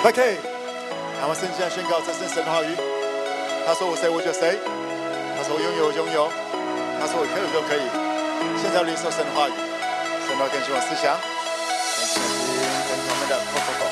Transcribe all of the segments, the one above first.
OK，那么圣经宣告这是神话语。他说我谁我就谁，他说我拥有我拥有，他说我可以我就可以。现在领受神的话语，神的话更新我思想，更新更新我们的口口口。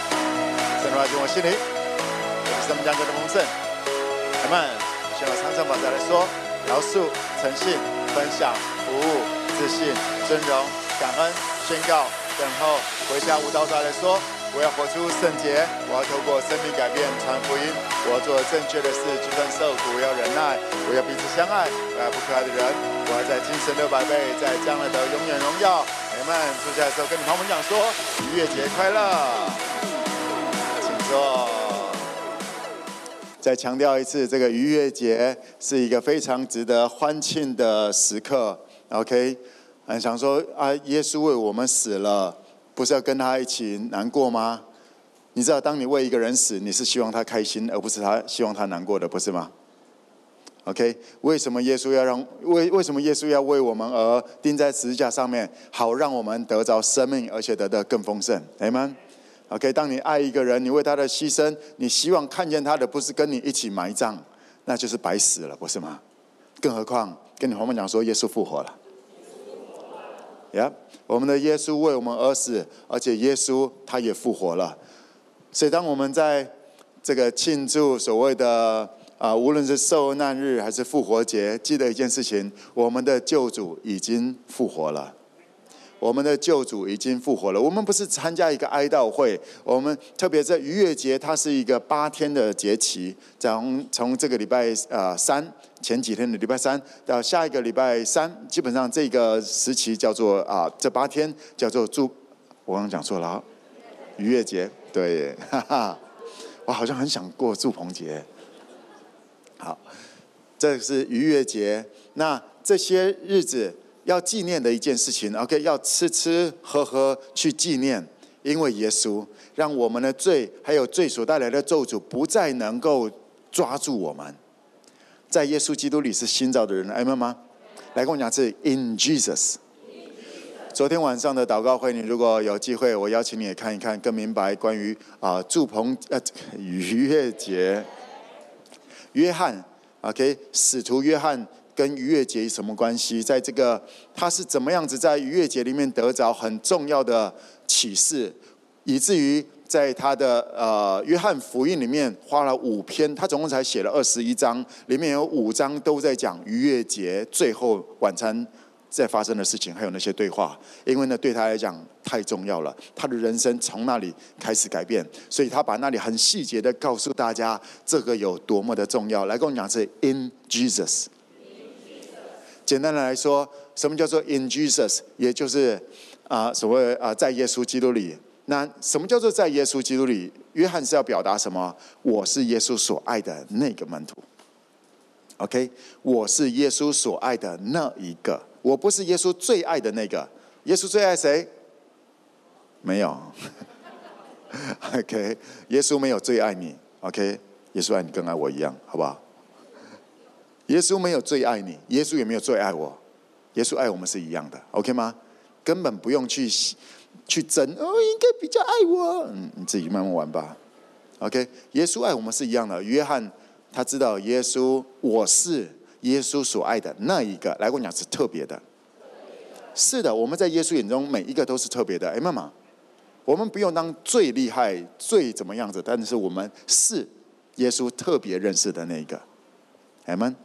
神的话进我心里，我是神们讲过的丰盛。阿门。希望常常把再来说，饶恕、诚信、分享、服务、自信、尊荣、感恩、宣告、等候、回家舞蹈再来说。我要活出圣洁，我要透过生命改变传福音，我要做正确的事，就算受苦，我要忍耐，我要彼此相爱，我要不可爱的人，我要在今生六百倍，在将来的永远荣耀。朋友们，坐下的时候跟你朋友们讲说，逾越节快乐，请坐。再强调一次，这个逾越节是一个非常值得欢庆的时刻。OK，很想说啊，耶稣为我们死了。不是要跟他一起难过吗？你知道，当你为一个人死，你是希望他开心，而不是他希望他难过的，不是吗？OK，为什么耶稣要让为为什么耶稣要为我们而钉在十字架上面，好让我们得着生命，而且得的更丰盛？Amen？OK，当你爱一个人，你为他的牺牲，你希望看见他的不是跟你一起埋葬，那就是白死了，不是吗？更何况跟你朋友讲说，耶稣复活了。呀，我们的耶稣为我们而死，而且耶稣他也复活了。所以当我们在这个庆祝所谓的啊，无论是受难日还是复活节，记得一件事情：我们的救主已经复活了。我们的救主已经复活了。我们不是参加一个哀悼会，我们特别在逾越节，它是一个八天的节期，从从这个礼拜啊三前几天的礼拜三到下一个礼拜三，基本上这个时期叫做啊这八天叫做祝，我刚刚讲错了，逾越节，对，哈哈，我好像很想过祝棚节。好，这是逾越节，那这些日子。要纪念的一件事情，OK，要吃吃喝喝去纪念，因为耶稣让我们的罪还有罪所带来的咒诅不再能够抓住我们，在耶稣基督里是新造的人，明白吗？来跟我讲是 In Jesus。昨天晚上的祷告会，你如果有机会，我邀请你也看一看，更明白关于啊祝棚呃逾越节，约翰，OK，使徒约翰。跟逾越节有什么关系？在这个他是怎么样子在逾越节里面得着很重要的启示，以至于在他的呃约翰福音里面花了五篇，他总共才写了二十一章，里面有五章都在讲逾越节最后晚餐在发生的事情，还有那些对话，因为呢对他来讲太重要了，他的人生从那里开始改变，所以他把那里很细节的告诉大家这个有多么的重要。来跟我讲是 In Jesus。简单的来说，什么叫做 in Jesus？也就是啊，所谓啊，在耶稣基督里。那什么叫做在耶稣基督里？约翰是要表达什么？我是耶稣所爱的那个门徒。OK，我是耶稣所爱的那一个，我不是耶稣最爱的那个。耶稣最爱谁？没有。OK，耶稣没有最爱你。OK，耶稣爱你更爱我一样，好不好？耶稣没有最爱你，耶稣也没有最爱我，耶稣爱我们是一样的，OK 吗？根本不用去去争，哦，应该比较爱我，嗯，你自己慢慢玩吧，OK？耶稣爱我们是一样的。约翰他知道耶稣，我是耶稣所爱的那一个，来跟我讲是特别的，是的，我们在耶稣眼中每一个都是特别的，哎，妈妈，我们不用当最厉害、最怎么样子，但是我们是耶稣特别认识的那一个，哎们。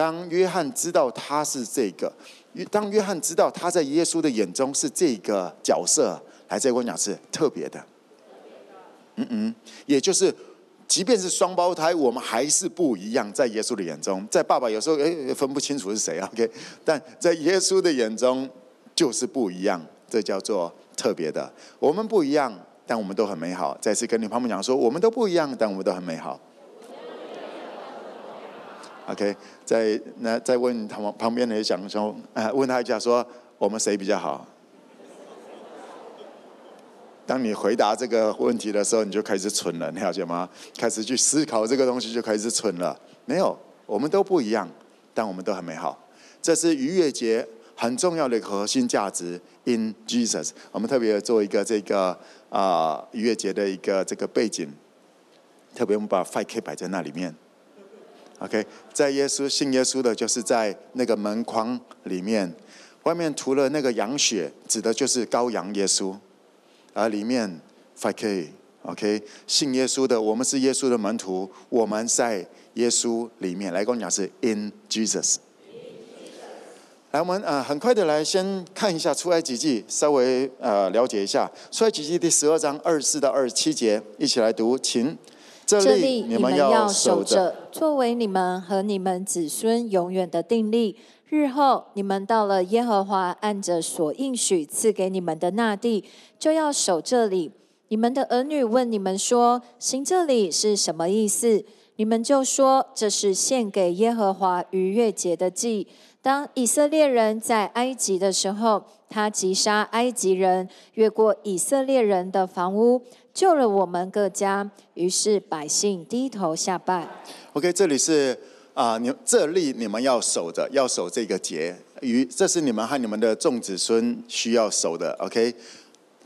当约翰知道他是这个，当约翰知道他在耶稣的眼中是这个角色，来这我讲是特别的。嗯嗯，也就是，即便是双胞胎，我们还是不一样。在耶稣的眼中，在爸爸有时候哎分不清楚是谁啊？OK，但在耶稣的眼中就是不一样，这叫做特别的。我们不一样，但我们都很美好。再次跟你旁边讲说，我们都不一样，但我们都很美好。OK，在那再问他们旁边的人讲说，啊，问他一下说，我们谁比较好？当你回答这个问题的时候，你就开始蠢了，你了解吗？开始去思考这个东西，就开始蠢了。没有，我们都不一样，但我们都很美好。这是逾越节很重要的核心价值。In Jesus，我们特别做一个这个啊逾越节的一个这个背景。特别我们把 Five K 摆在那里面。OK，在耶稣信耶稣的，就是在那个门框里面，外面涂了那个羊血，指的就是羔羊耶稣，而里面 5K，OK，信耶稣的，我们是耶稣的门徒，我们在耶稣里面。来跟我讲是 In Jesus。来，我们呃很快的来先看一下出埃及记，稍微呃了解一下出埃及记第十二章二十四到二十七节，一起来读，请。这里你们要守着，作为你们和你们子孙永远的定力。日后你们到了耶和华按着所应许赐给你们的那地，就要守这里。你们的儿女问你们说：“行这里是什么意思？”你们就说：“这是献给耶和华逾越节的祭。”当以色列人在埃及的时候，他击杀埃及人，越过以色列人的房屋。救了我们各家，于是百姓低头下拜。OK，这里是啊，你、这里你们要守着，要守这个节，与这是你们和你们的众子孙需要守的。OK，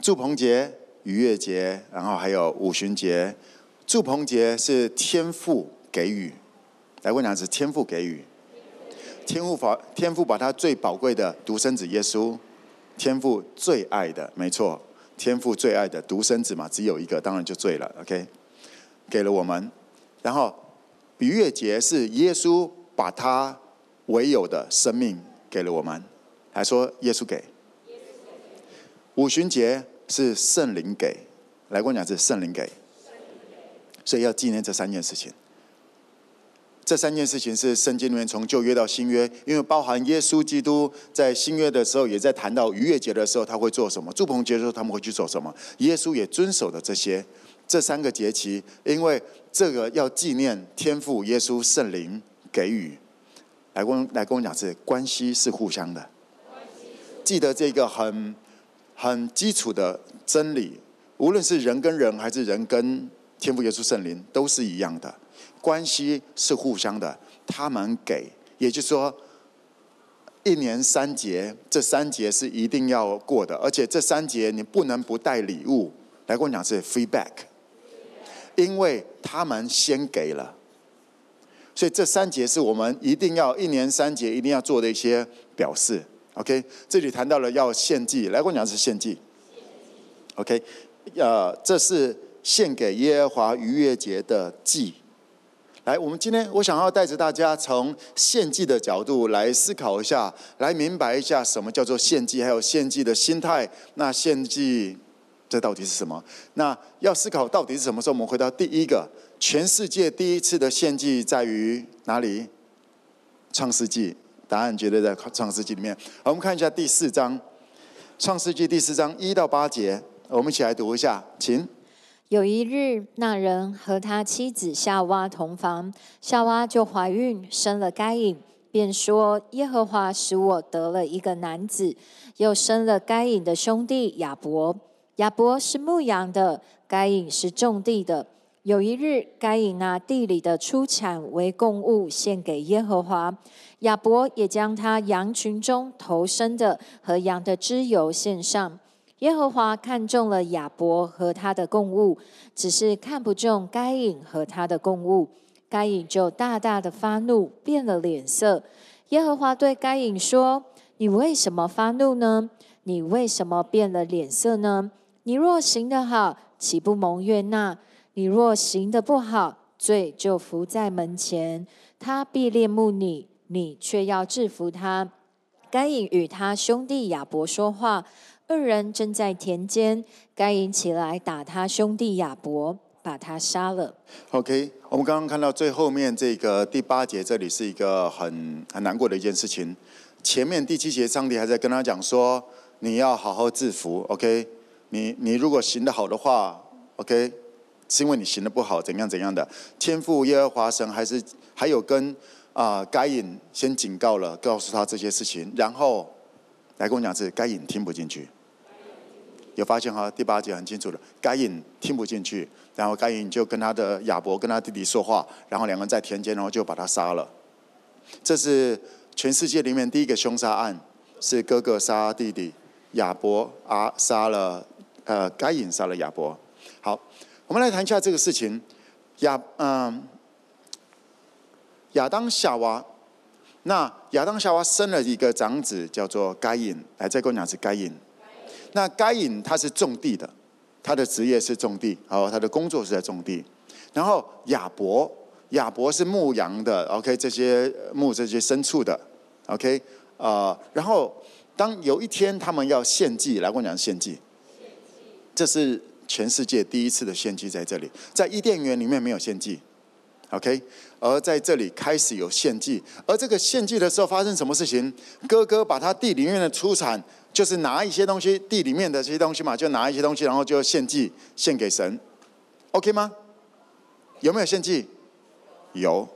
祝棚节、逾越节，然后还有五旬节。祝棚节是天父给予，来问两次，天父给予，天父把天父把他最宝贵的独生子耶稣，天父最爱的，没错。天父最爱的独生子嘛，只有一个，当然就罪了。OK，给了我们。然后逾越节是耶稣把他唯有的生命给了我们，还说耶稣给。五旬节是圣灵给，来跟我讲是圣灵给，所以要纪念这三件事情。这三件事情是圣经里面从旧约到新约，因为包含耶稣基督在新约的时候，也在谈到逾越节的时候他会做什么，祝棚节的时候他们会去做什么。耶稣也遵守了这些这三个节期，因为这个要纪念天父、耶稣、圣灵给予。来跟来跟我讲，是关系是互相的，记得这个很很基础的真理，无论是人跟人，还是人跟天父、耶稣、圣灵，都是一样的。关系是互相的，他们给，也就是说，一年三节，这三节是一定要过的，而且这三节你不能不带礼物。来跟我讲是 feedback，因为他们先给了，所以这三节是我们一定要一年三节一定要做的一些表示。OK，这里谈到了要献祭，来跟我讲是献祭。OK，呃，这是献给耶和华逾越节的祭。来，我们今天我想要带着大家从献祭的角度来思考一下，来明白一下什么叫做献祭，还有献祭的心态。那献祭这到底是什么？那要思考到底是什么时候？我们回到第一个，全世界第一次的献祭在于哪里？创世纪，答案绝对在创世纪里面。我们看一下第四章，创世纪第四章一到八节，我们一起来读一下，请。有一日，那人和他妻子夏娃同房，夏娃就怀孕，生了该隐，便说：“耶和华使我得了一个男子。”又生了该隐的兄弟亚伯。亚伯是牧羊的，该隐是种地的。有一日，该隐拿地里的出产为供物献给耶和华，亚伯也将他羊群中头生的和羊的脂油献上。耶和华看中了亚伯和他的供物，只是看不中该隐和他的供物。该隐就大大的发怒，变了脸色。耶和华对该隐说：“你为什么发怒呢？你为什么变了脸色呢？你若行得好，岂不蒙悦纳？你若行得不好，罪就伏在门前，他必恋慕你，你却要制服他。”该隐与他兄弟亚伯说话。二人正在田间，该隐起来打他兄弟亚伯，把他杀了。OK，我们刚刚看到最后面这个第八节，这里是一个很很难过的一件事情。前面第七节，上帝还在跟他讲说，你要好好制服。OK，你你如果行得好的话，OK，是因为你行得不好，怎样怎样的。天父耶和华神还是还有跟啊该隐先警告了，告诉他这些事情，然后。来跟我讲，是该隐听不进去。有发现哈？第八节很清楚了，该隐听不进去，然后该隐就跟他的亚伯跟他弟弟说话，然后两个人在田间，然后就把他杀了。这是全世界里面第一个凶杀案，是哥哥杀弟弟，亚伯啊杀了呃该隐杀了亚伯。好，我们来谈一下这个事情。亚嗯亚当夏娃，那亚当夏娃生了一个长子，叫做该隐。来，再跟我讲是该隐。那该隐他是种地的，他的职业是种地，好，他的工作是在种地。然后亚伯，亚伯是牧羊的，OK，这些牧这些牲畜的，OK，呃，然后当有一天他们要献祭，来跟我讲献祭，这是全世界第一次的献祭在这里，在伊甸园里面没有献祭，OK，而在这里开始有献祭，而这个献祭的时候发生什么事情？哥哥把他地里面的出产。就是拿一些东西，地里面的这些东西嘛，就拿一些东西，然后就献祭，献给神，OK 吗？有没有献祭？有。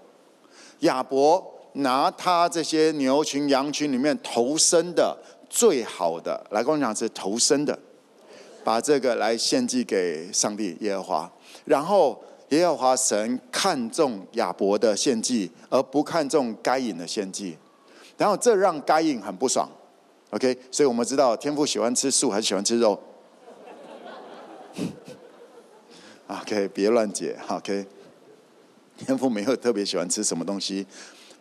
亚伯拿他这些牛群、羊群里面头生的最好的，来跟我讲是头生的，把这个来献祭给上帝耶和华。然后耶和华神看重亚伯的献祭，而不看重该隐的献祭，然后这让该隐很不爽。OK，所以我们知道天父喜欢吃素还是喜欢吃肉？OK，别乱解。OK，天父没有特别喜欢吃什么东西，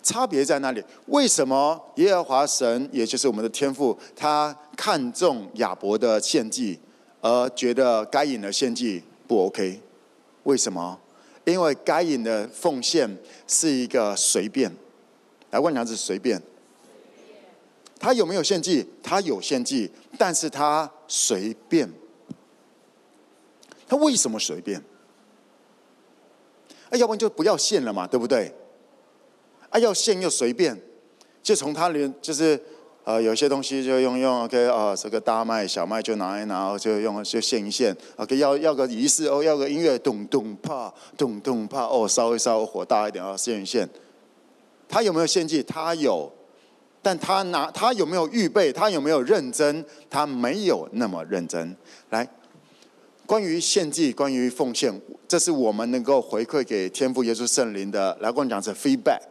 差别在哪里？为什么耶和华神，也就是我们的天父，他看中亚伯的献祭，而觉得该隐的献祭不 OK？为什么？因为该隐的奉献是一个随便，来问一下是随便。他有没有献祭？他有献祭，但是他随便。他为什么随便？啊，要不然就不要献了嘛，对不对？啊，要献又随便，就从他里就是呃，有些东西就用用 OK 啊，这个大麦小麦就拿一拿，就用就献一献。OK，要要个仪式哦，要个音乐咚咚啪咚咚啪哦，稍微稍微火大一点啊，献一献。他有没有献祭？他有。但他拿他有没有预备？他有没有认真？他没有那么认真。来，关于献祭，关于奉献，这是我们能够回馈给天父耶稣圣灵的。来，跟我讲是 feedback。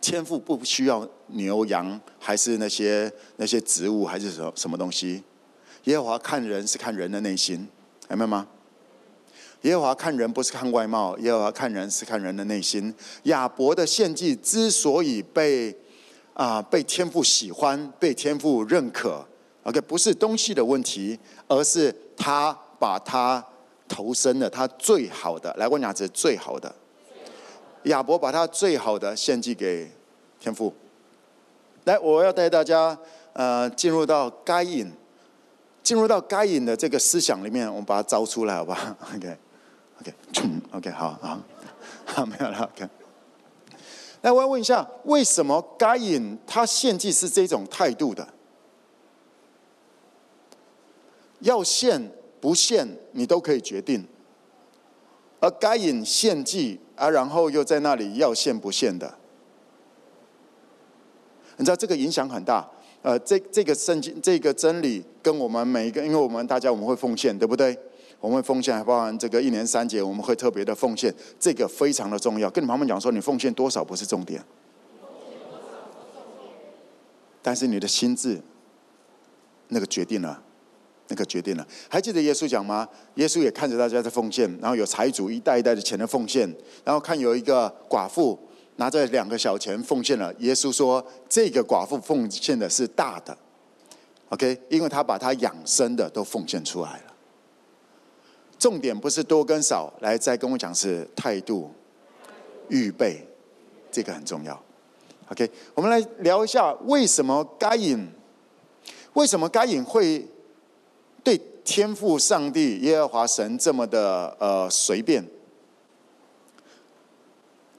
天父不需要牛羊，还是那些那些植物，还是什么什么东西？耶和华看人是看人的内心，明白吗？耶和华看人不是看外貌，耶和华看人是看人的内心。亚伯的献祭之所以被啊，被天父喜欢，被天父认可，OK，不是东西的问题，而是他把他投身的，他最好的，来问亚子最好的，亚伯把他最好的献祭给天父。来，我要带大家呃进入到该隐，进入到该隐的这个思想里面，我们把它招出来，好吧？OK，OK，OK，好好，好，没有了，OK。那我要问一下，为什么该隐他献祭是这种态度的？要献不献，你都可以决定。而该隐献祭啊，然后又在那里要献不献的，你知道这个影响很大。呃，这这个圣经这个真理跟我们每一个，因为我们大家我们会奉献，对不对？我们奉献还包含这个一年三节，我们会特别的奉献，这个非常的重要。跟你旁边讲说，你奉献多少不是重点，但是你的心智，那个决定了，那个决定了。还记得耶稣讲吗？耶稣也看着大家在奉献，然后有财主一袋一袋的钱的奉献，然后看有一个寡妇拿着两个小钱奉献了。耶稣说，这个寡妇奉献的是大的，OK，因为他把他养生的都奉献出来了。重点不是多跟少，来再跟我讲是态度、预备，这个很重要。OK，我们来聊一下为什么该隐，为什么该隐会对天父上帝耶和华神这么的呃随便？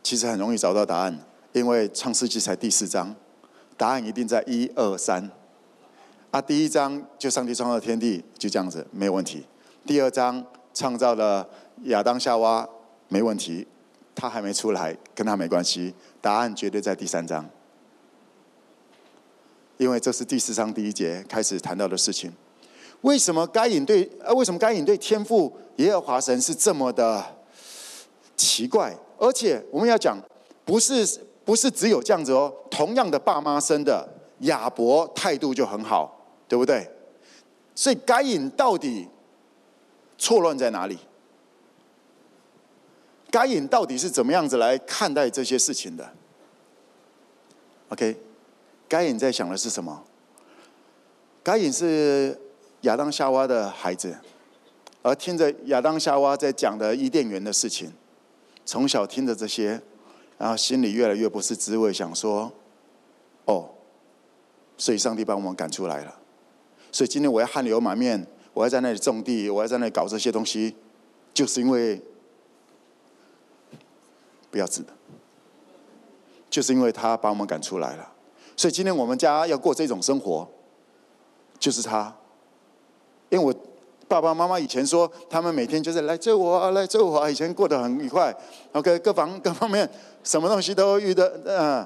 其实很容易找到答案，因为创世纪才第四章，答案一定在一二三。啊，第一章就上帝创造天地，就这样子没有问题。第二章。创造了亚当夏娃，没问题，他还没出来，跟他没关系。答案绝对在第三章，因为这是第四章第一节开始谈到的事情。为什么该隐对呃，为什么该隐对天父耶和华神是这么的奇怪？而且我们要讲，不是不是只有这样子哦。同样的爸妈生的亚伯态度就很好，对不对？所以该隐到底？错乱在哪里？该隐到底是怎么样子来看待这些事情的？OK，该隐在想的是什么？该隐是亚当夏娃的孩子，而听着亚当夏娃在讲的伊甸园的事情，从小听着这些，然后心里越来越不是滋味，想说：“哦，所以上帝把我们赶出来了，所以今天我要汗流满面，我要在那里种地，我要在那里搞这些东西，就是因为。”不要紧的，就是因为他把我们赶出来了，所以今天我们家要过这种生活，就是他。因为我爸爸妈妈以前说，他们每天就是来救我，来救我，以前过得很愉快。OK，各方各方面什么东西都遇的，嗯，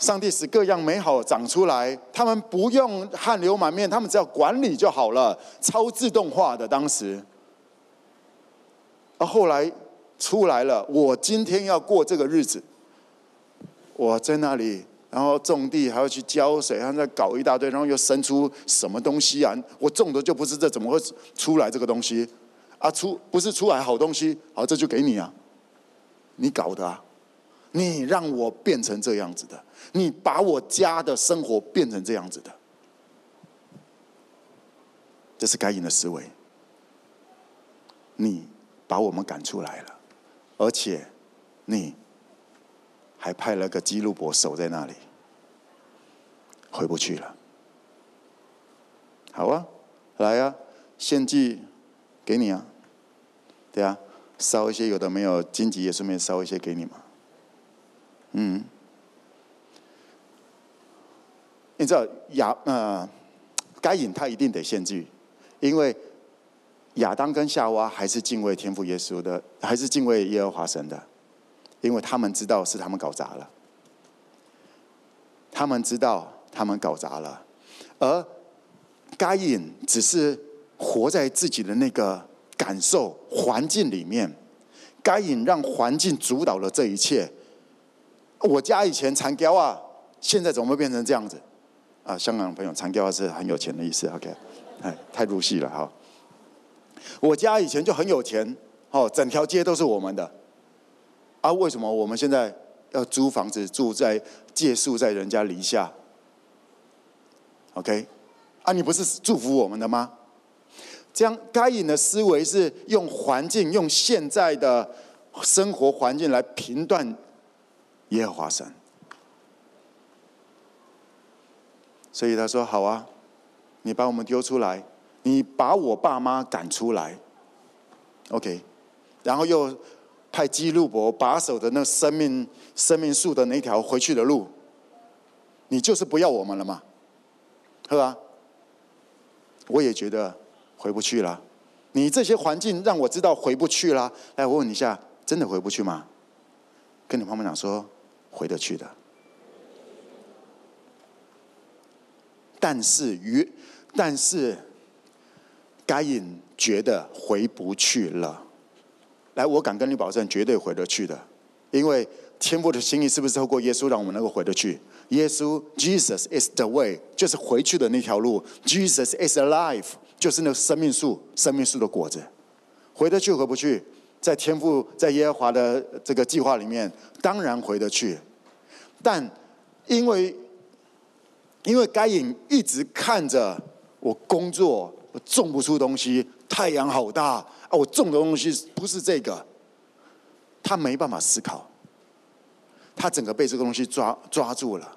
上帝使各样美好长出来，他们不用汗流满面，他们只要管理就好了，超自动化的当时。而后来。出来了，我今天要过这个日子。我在那里，然后种地，还要去浇水，还在搞一大堆，然后又生出什么东西啊？我种的就不是这，怎么会出来这个东西？啊，出不是出来好东西，好，这就给你啊，你搞的啊，你让我变成这样子的，你把我家的生活变成这样子的，这是该隐的思维。你把我们赶出来了。而且，你还派了个基路伯守在那里，回不去了。好啊，来啊，献祭给你啊，对啊，烧一些有的没有，荆棘也顺便烧一些给你嘛。嗯，你知道亚呃，该隐他一定得献祭，因为。亚当跟夏娃还是敬畏天父耶稣的，还是敬畏耶和华神的，因为他们知道是他们搞砸了，他们知道他们搞砸了，而该隐只是活在自己的那个感受环境里面，该隐让环境主导了这一切。我家以前残胶啊，现在怎么会变成这样子？啊，香港朋友，残胶是很有钱的意思。OK，哎，太入戏了哈。我家以前就很有钱，哦，整条街都是我们的。啊，为什么我们现在要租房子住在借宿在人家篱下？OK，啊，你不是祝福我们的吗？这样该隐的思维是用环境，用现在的生活环境来评断耶和华神。所以他说：“好啊，你把我们丢出来。”你把我爸妈赶出来，OK，然后又派基路伯把守的那生命生命树的那条回去的路，你就是不要我们了吗？是吧？我也觉得回不去了。你这些环境让我知道回不去了。来，我问你一下，真的回不去吗？跟你旁边讲说，回得去的。但是于但是。该隐觉得回不去了，来，我敢跟你保证，绝对回得去的，因为天父的心意是不是透过耶稣让我们能够回得去？耶稣，Jesus is the way，就是回去的那条路。Jesus is alive，就是那个生命树，生命树的果子。回得去回不去，在天赋在耶和华的这个计划里面，当然回得去，但因为因为该隐一直看着我工作。我种不出东西，太阳好大啊！我种的东西不是这个，他没办法思考，他整个被这个东西抓抓住了，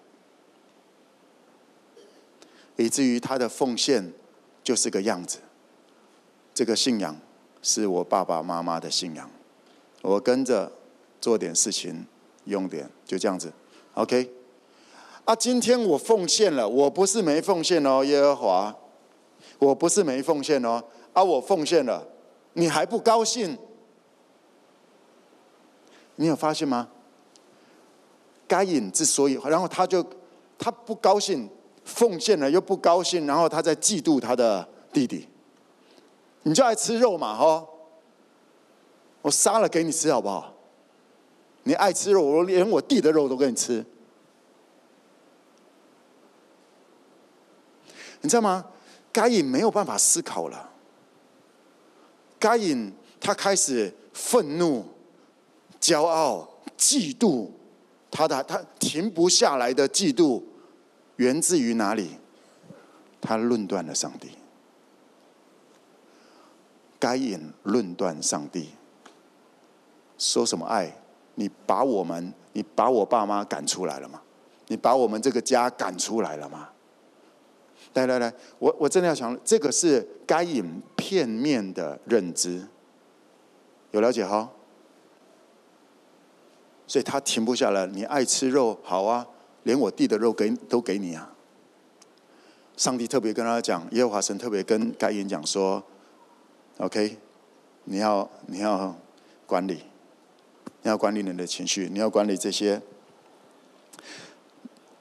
以至于他的奉献就是个样子。这个信仰是我爸爸妈妈的信仰，我跟着做点事情，用点，就这样子。OK，啊，今天我奉献了，我不是没奉献哦，耶和华。我不是没奉献哦，啊，我奉献了，你还不高兴？你有发现吗？该隐之所以，然后他就他不高兴，奉献了又不高兴，然后他在嫉妒他的弟弟。你就爱吃肉嘛，哈，我杀了给你吃好不好？你爱吃肉，我连我弟的肉都给你吃，你知道吗？该隐没有办法思考了。该隐他开始愤怒，骄傲、嫉妒，他的他停不下来的嫉妒，源自于哪里？他论断了上帝。该隐论断上帝，说什么爱？你把我们，你把我爸妈赶出来了吗？你把我们这个家赶出来了吗？来来来，我我真的要想，这个是该隐片面的认知，有了解哈？所以他停不下来。你爱吃肉，好啊，连我弟的肉给都给你啊。上帝特别跟他讲，耶和华神特别跟该隐讲说：“OK，你要你要管理，你要管理你的情绪，你要管理这些。”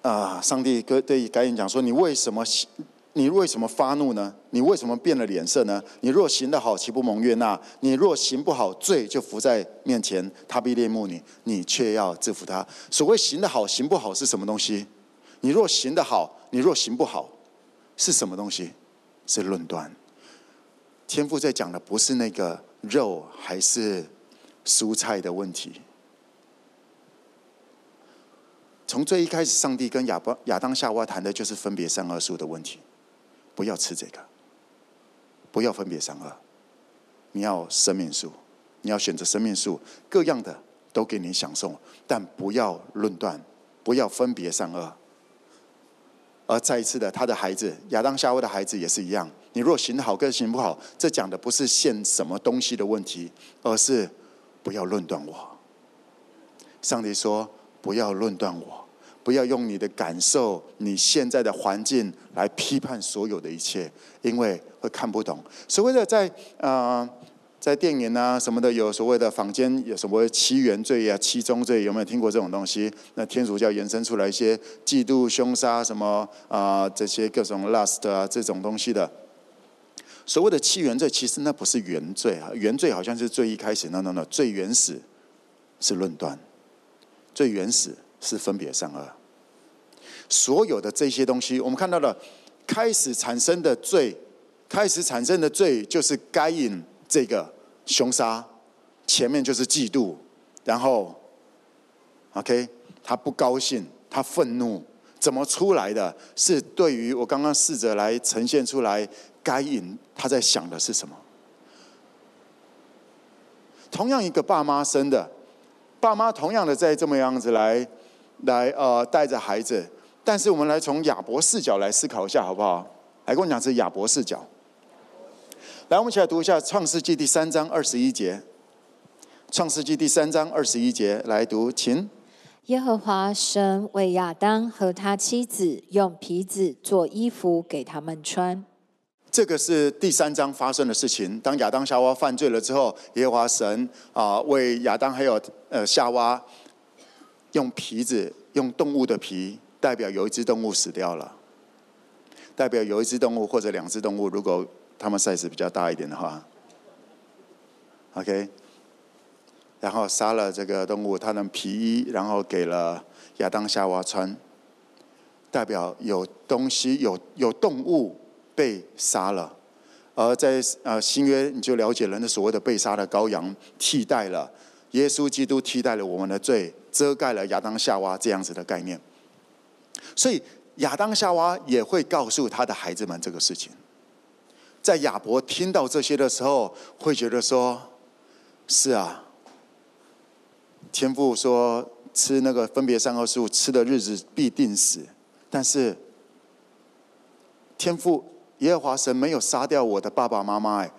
啊！上帝跟对该隐讲说：“你为什么你为什么发怒呢？你为什么变了脸色呢？你若行得好，岂不蒙悦纳？你若行不好，罪就伏在面前，他必恋慕你，你却要制服他。所谓行得好，行不好是什么东西？你若行得好，你若行不好，是什么东西？是论断。天父在讲的不是那个肉还是蔬菜的问题。”从最一开始，上帝跟亚伯亚当夏娃谈的就是分别善恶树的问题，不要吃这个，不要分别善恶，你要生命树，你要选择生命树，各样的都给你享受，但不要论断，不要分别善恶。而再一次的，他的孩子亚当夏娃的孩子也是一样，你若行得好，跟行不好，这讲的不是献什么东西的问题，而是不要论断我。上帝说。不要论断我，不要用你的感受、你现在的环境来批判所有的一切，因为会看不懂。所谓的在啊、在电影啊什么的，有所谓的坊间有什么七原罪啊、七宗罪，有没有听过这种东西？那天主教延伸出来一些嫉妒、凶杀什么啊、这些各种 lust 啊这种东西的。所谓的七原罪，其实那不是原罪啊，原罪好像是最一开始，那那那最原始是论断。最原始是分别善恶，所有的这些东西，我们看到了开始产生的罪，开始产生的罪就是该隐这个凶杀，前面就是嫉妒，然后，OK，他不高兴，他愤怒，怎么出来的？是对于我刚刚试着来呈现出来，该隐他在想的是什么？同样一个爸妈生的。爸妈同样的在这么样子来，来呃带着孩子，但是我们来从亚伯视角来思考一下，好不好？来跟我讲是亚伯视角。来，我们一起来读一下《创世纪》第三章二十一节，《创世纪》第三章二十一节来读，请。耶和华神为亚当和他妻子用皮子做衣服给他们穿。这个是第三章发生的事情。当亚当夏娃犯罪了之后，耶和华神啊为亚当还有呃夏娃用皮子，用动物的皮，代表有一只动物死掉了，代表有一只动物或者两只动物，如果它们 size 比较大一点的话，OK，然后杀了这个动物，它的皮衣，然后给了亚当夏娃穿，代表有东西，有有动物。被杀了，而在呃新约你就了解了那所谓的被杀的羔羊替代了耶稣基督，替代了我们的罪，遮盖了亚当夏娃这样子的概念。所以亚当夏娃也会告诉他的孩子们这个事情。在亚伯听到这些的时候，会觉得说：是啊，天父说吃那个分别善恶树吃的日子必定死，但是天父。耶和华神没有杀掉我的爸爸妈妈，哎，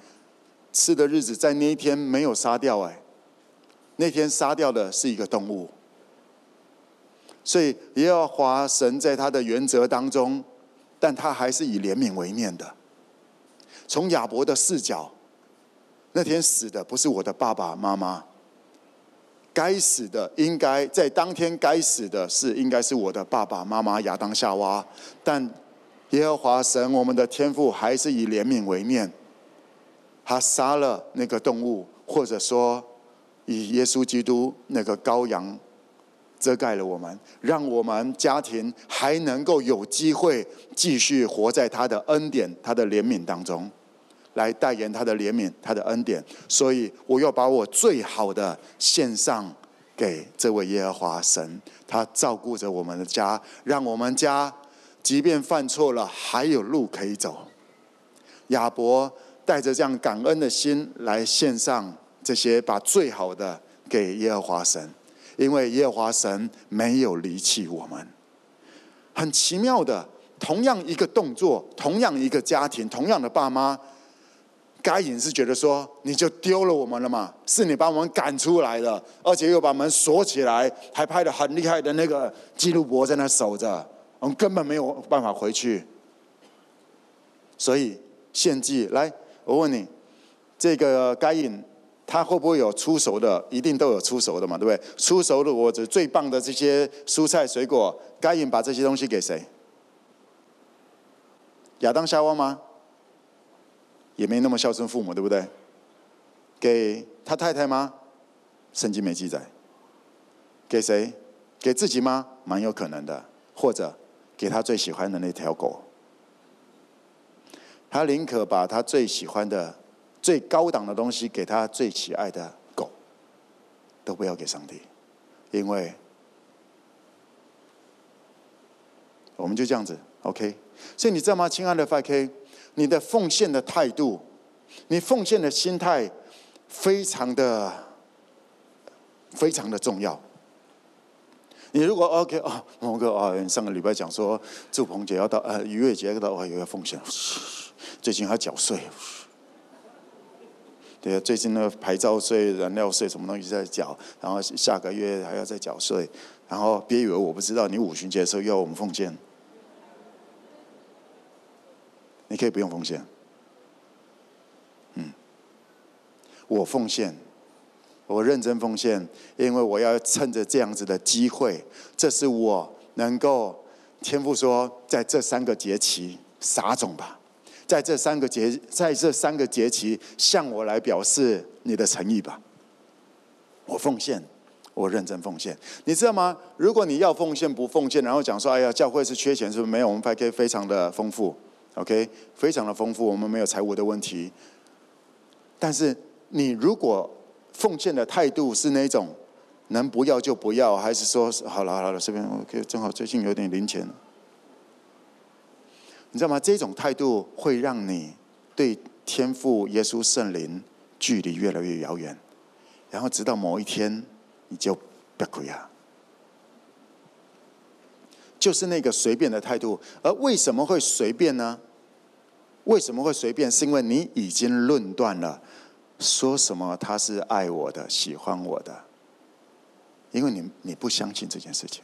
吃的日子在那一天没有杀掉，哎，那天杀掉的是一个动物。所以耶和华神在他的原则当中，但他还是以怜悯为念的。从亚伯的视角，那天死的不是我的爸爸妈妈，该死的应该在当天该死的是应该是我的爸爸妈妈亚当夏娃，但。耶和华神，我们的天父还是以怜悯为念，他杀了那个动物，或者说以耶稣基督那个羔羊遮盖了我们，让我们家庭还能够有机会继续活在他的恩典、他的怜悯当中，来代言他的怜悯、他的恩典。所以我要把我最好的献上给这位耶和华神，他照顾着我们的家，让我们家即便犯错了，还有路可以走。亚伯带着这样感恩的心来献上这些，把最好的给耶和华神，因为耶和华神没有离弃我们。很奇妙的，同样一个动作，同样一个家庭，同样的爸妈。该隐是觉得说，你就丢了我们了嘛？是你把我们赶出来的，而且又把门锁起来，还派了很厉害的那个基路伯在那守着，我们根本没有办法回去。所以献祭来，我问你，这个该隐他会不会有出熟的？一定都有出熟的嘛，对不对？出熟的果子最棒的这些蔬菜水果，该隐把这些东西给谁？亚当夏娃吗？也没那么孝顺父母，对不对？给他太太吗？圣经没记载。给谁？给自己吗？蛮有可能的。或者给他最喜欢的那条狗。他宁可把他最喜欢的、最高档的东西给他最喜爱的狗，都不要给上帝，因为我们就这样子，OK。所以你知道吗，亲爱的 FK，你的奉献的态度，你奉献的心态，非常的、非常的重要。你如果 OK 啊，某个啊，上个礼拜讲说祝鹏姐要到呃逾越节要到，哦有个奉献，最近还缴税，对啊，最近那个牌照税、燃料税什么东西在缴，然后下个月还要再缴税，然后别以为我不知道，你五旬节的时候又要我们奉献。你可以不用奉献，嗯，我奉献，我认真奉献，因为我要趁着这样子的机会，这是我能够天父说，在这三个节期撒种吧，在这三个节，在这三个节期向我来表示你的诚意吧。我奉献，我认真奉献，你知道吗？如果你要奉献不奉献，然后讲说，哎呀，教会是缺钱，是不是？没有，我们 5K 非常的丰富。OK，非常的丰富，我们没有财务的问题。但是你如果奉献的态度是那种能不要就不要，还是说好了好了，这边 OK，正好最近有点零钱，你知道吗？这种态度会让你对天父耶稣圣灵距离越来越遥远，然后直到某一天你就不亏啊。就是那个随便的态度，而为什么会随便呢？为什么会随便？是因为你已经论断了，说什么他是爱我的、喜欢我的，因为你你不相信这件事情，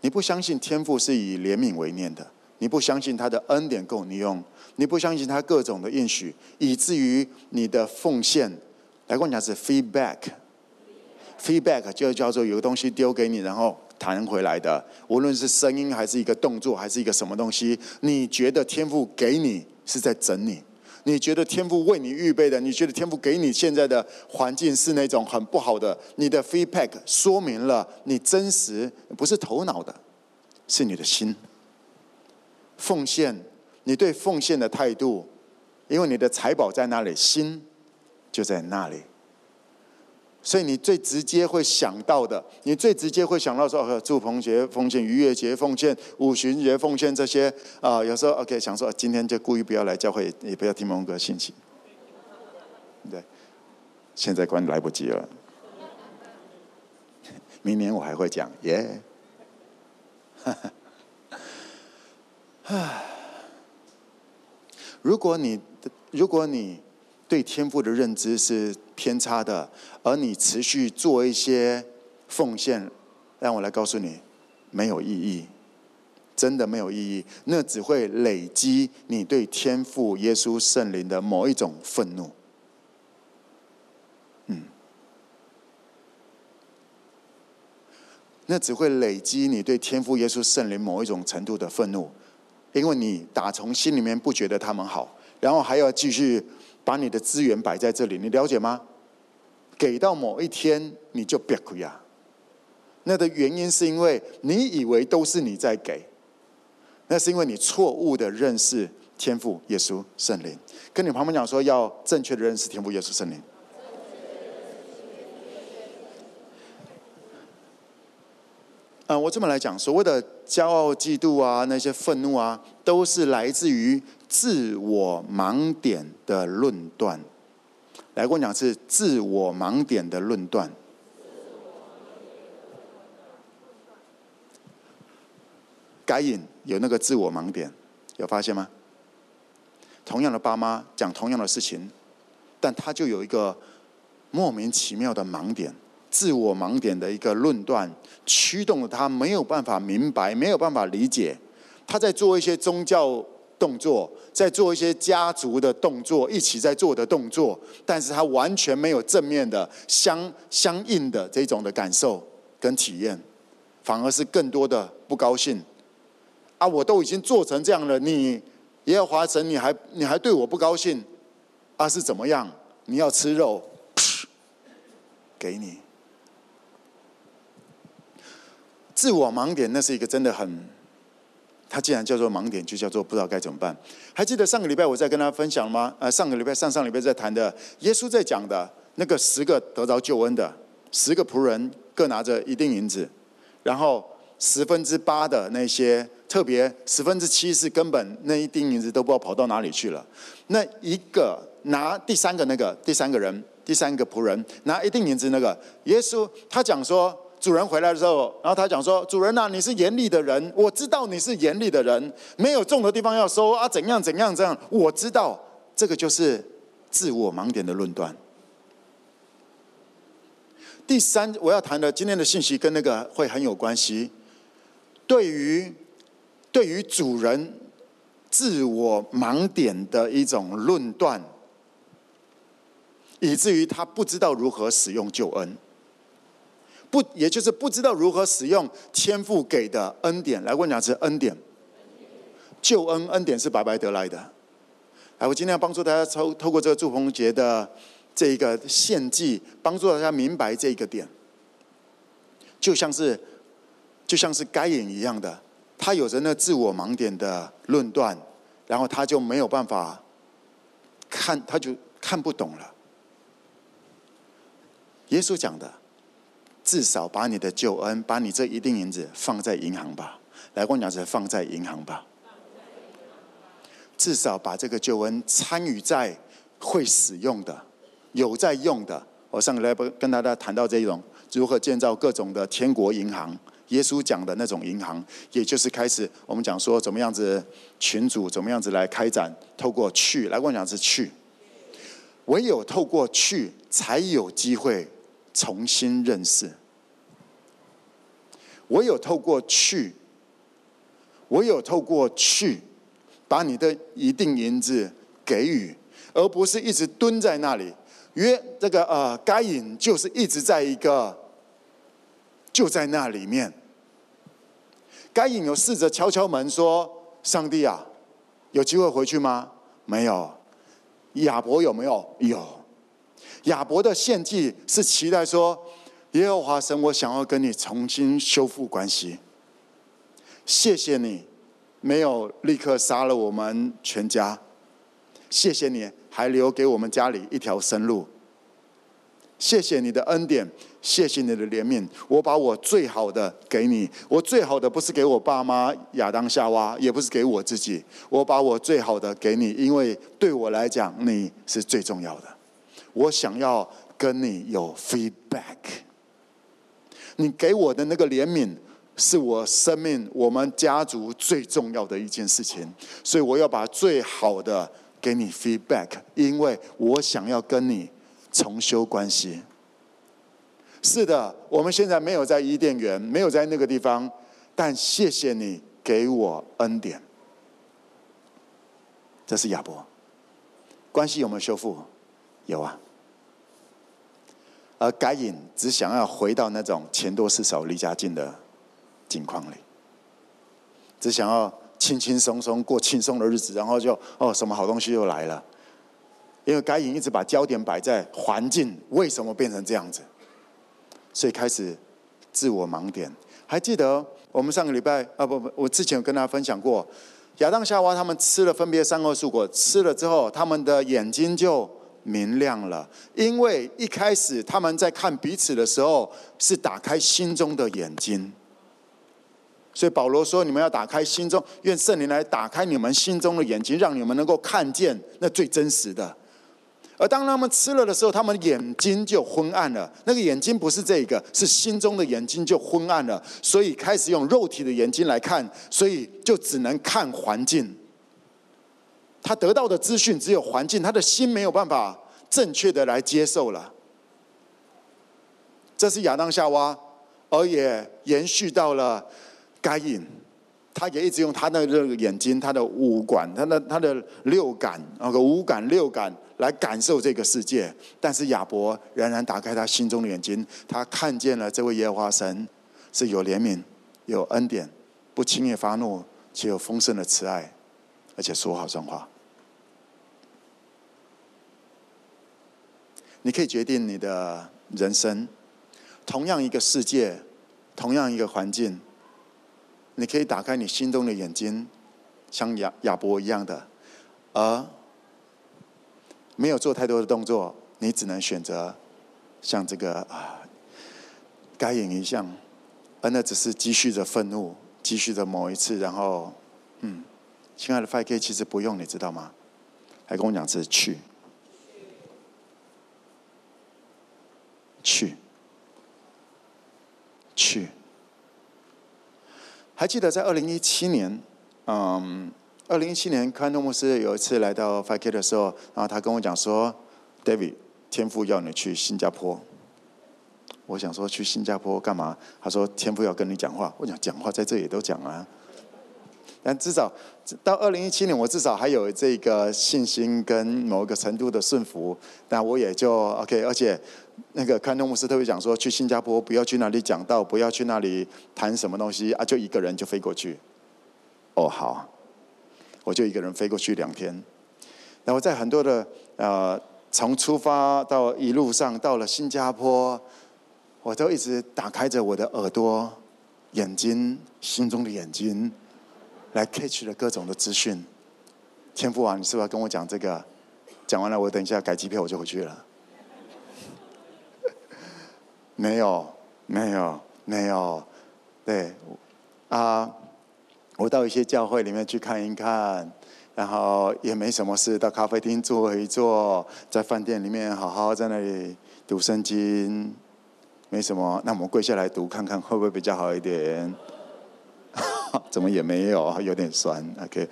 你不相信天父是以怜悯为念的，你不相信他的恩典够你用，你不相信他各种的应许，以至于你的奉献，来跟我讲是 feedback，feedback 就叫做有个东西丢给你，然后。弹回来的，无论是声音还是一个动作，还是一个什么东西，你觉得天赋给你是在整你？你觉得天赋为你预备的？你觉得天赋给你现在的环境是那种很不好的？你的 feedback 说明了你真实不是头脑的，是你的心。奉献，你对奉献的态度，因为你的财宝在那里，心就在那里。所以你最直接会想到的，你最直接会想到说，祝鹏节奉献、逾越节奉献、五旬节奉献这些啊、有时候 OK 想说，今天就故意不要来教会，也不要听蒙哥信息。对，现在关来不及了，明年我还会讲耶。Yeah. 如果你如果你对天赋的认知是偏差的，而你持续做一些奉献，让我来告诉你，没有意义，真的没有意义。那只会累积你对天父耶稣圣灵的某一种愤怒。嗯，那只会累积你对天父耶稣圣灵某一种程度的愤怒，因为你打从心里面不觉得他们好，然后还要继续把你的资源摆在这里，你了解吗？给到某一天你就别亏啊！那的原因是因为你以为都是你在给，那是因为你错误的认识天父耶稣圣灵。跟你旁边讲说，要正确的认识天父耶稣圣灵。啊，我这么来讲，所谓的骄傲、嫉妒啊，那些愤怒啊，都是来自于自我盲点的论断。来，跟我讲是自我盲点的论断。该隐有那个自我盲点，有发现吗？同样的爸妈讲同样的事情，但他就有一个莫名其妙的盲点，自我盲点的一个论断，驱动了他没有办法明白，没有办法理解。他在做一些宗教动作，在做一些家族的动作，一起在做的动作，但是他完全没有正面的相相应的这种的感受跟体验，反而是更多的不高兴。啊，我都已经做成这样了，你耶和华神，你还你还对我不高兴？啊，是怎么样？你要吃肉，给你。自我盲点，那是一个真的很，他既然叫做盲点，就叫做不知道该怎么办。还记得上个礼拜我在跟他分享吗？呃，上个礼拜、上上礼拜在谈的，耶稣在讲的那个十个得着救恩的十个仆人，各拿着一锭银子，然后十分之八的那些。特别十分之七是根本那一锭银子都不知道跑到哪里去了。那一个拿第三个那个第三个人第三个仆人拿一锭银子那个耶稣他讲说，主人回来的时候，然后他讲说，主人呐，你是严厉的人，我知道你是严厉的人，没有种的地方要收啊，怎样怎样这样，我知道这个就是自我盲点的论断。第三我要谈的今天的信息跟那个会很有关系，对于。对于主人自我盲点的一种论断，以至于他不知道如何使用救恩，不，也就是不知道如何使用天赋给的恩典。来，我讲是恩典，救恩恩典是白白得来的。来，我今天要帮助大家透透过这个祝棚节的这一个献祭，帮助大家明白这一个点，就像是就像是该隐一样的。他有着那自我盲点的论断，然后他就没有办法看，他就看不懂了。耶稣讲的，至少把你的救恩，把你这一锭银子放在银行吧。来，跟我讲是放在银行吧。至少把这个救恩参与在会使用的、有在用的。我上个礼拜跟大家谈到这一种如何建造各种的天国银行。耶稣讲的那种银行，也就是开始我们讲说怎么样子群主，怎么样子来开展，透过去来跟我讲是去，唯有透过去，才有机会重新认识。我有透过去，我有透过去，把你的一錠银子给予，而不是一直蹲在那里。约这个呃，该隐就是一直在一个，就在那里面。该隐有试着敲敲门说：“上帝啊，有机会回去吗？”没有。亚伯有没有？有。亚伯的献祭是期待说：“耶和华神，我想要跟你重新修复关系。谢谢你，没有立刻杀了我们全家。谢谢你，还留给我们家里一条生路。谢谢你的恩典。”谢谢你的怜悯，我把我最好的给你。我最好的不是给我爸妈亚当夏娃，也不是给我自己。我把我最好的给你，因为对我来讲你是最重要的。我想要跟你有 feedback。你给我的那个怜悯，是我生命、我们家族最重要的一件事情。所以我要把最好的给你 feedback，因为我想要跟你重修关系。是的，我们现在没有在伊甸园，没有在那个地方，但谢谢你给我恩典。这是亚伯，关系有没有修复？有啊。而该隐只想要回到那种钱多事少、离家近的境况里，只想要轻轻松松过轻松的日子，然后就哦，什么好东西又来了。因为该隐一直把焦点摆在环境，为什么变成这样子？所以开始自我盲点，还记得我们上个礼拜啊，不不，我之前有跟大家分享过，亚当夏娃他们吃了分别善恶树果，吃了之后，他们的眼睛就明亮了，因为一开始他们在看彼此的时候是打开心中的眼睛，所以保罗说：“你们要打开心中，愿圣灵来打开你们心中的眼睛，让你们能够看见那最真实的。”而当他们吃了的时候，他们眼睛就昏暗了。那个眼睛不是这个，是心中的眼睛就昏暗了，所以开始用肉体的眼睛来看，所以就只能看环境。他得到的资讯只有环境，他的心没有办法正确的来接受了。这是亚当夏娃，而也延续到了。该隐，他也一直用他的这个眼睛、他的五感、他的他的六感，那个五感六感来感受这个世界。但是亚伯仍然打开他心中的眼睛，他看见了这位耶和华神是有怜悯、有恩典，不轻易发怒，且有丰盛的慈爱，而且说好算话。你可以决定你的人生，同样一个世界，同样一个环境。你可以打开你心中的眼睛，像亚亚伯一样的，而没有做太多的动作，你只能选择像这个啊该隐一样，而那只是积蓄着愤怒，积蓄着某一次，然后嗯，亲爱的 5K 其实不用，你知道吗？还跟我讲是去，去，去。还记得在二零一七年，嗯，二零一七年，康诺牧师有一次来到 5K 的时候，然后他跟我讲说：“David，天父要你去新加坡。”我想说去新加坡干嘛？他说：“天父要跟你讲话。”我讲讲话在这里都讲啊。但至少到二零一七年，我至少还有这个信心跟某一个程度的顺服，那我也就 OK，而且。那个康东牧师特别讲说，去新加坡不要去那里讲道，不要去那里谈什么东西啊，就一个人就飞过去。哦，好，我就一个人飞过去两天。然后在很多的呃，从出发到一路上到了新加坡，我都一直打开着我的耳朵、眼睛、心中的眼睛，来 catch 了各种的资讯。天父啊，你是不是要跟我讲这个？讲完了，我等一下改机票，我就回去了。没有，没有，没有，对，啊，我到一些教会里面去看一看，然后也没什么事，到咖啡厅坐一坐，在饭店里面好好在那里读圣经，没什么，那我们跪下来读看看会不会比较好一点？怎么也没有，有点酸。OK，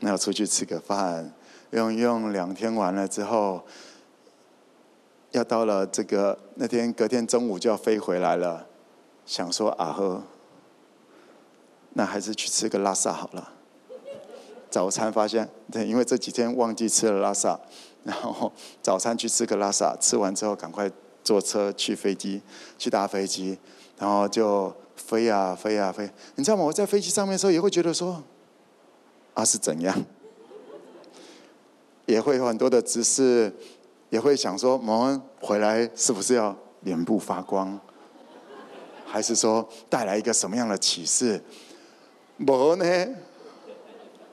那我出去吃个饭，用用两天完了之后。要到了这个那天隔天中午就要飞回来了，想说啊呵，那还是去吃个拉萨好了。早餐发现对，因为这几天忘记吃了拉萨，然后早餐去吃个拉萨，吃完之后赶快坐车去飞机，去搭飞机，然后就飞呀飞呀飞。你知道吗？我在飞机上面的时候也会觉得说，啊是怎样？也会有很多的姿势。也会想说，我们回来是不是要脸部发光，还是说带来一个什么样的启示？没呢，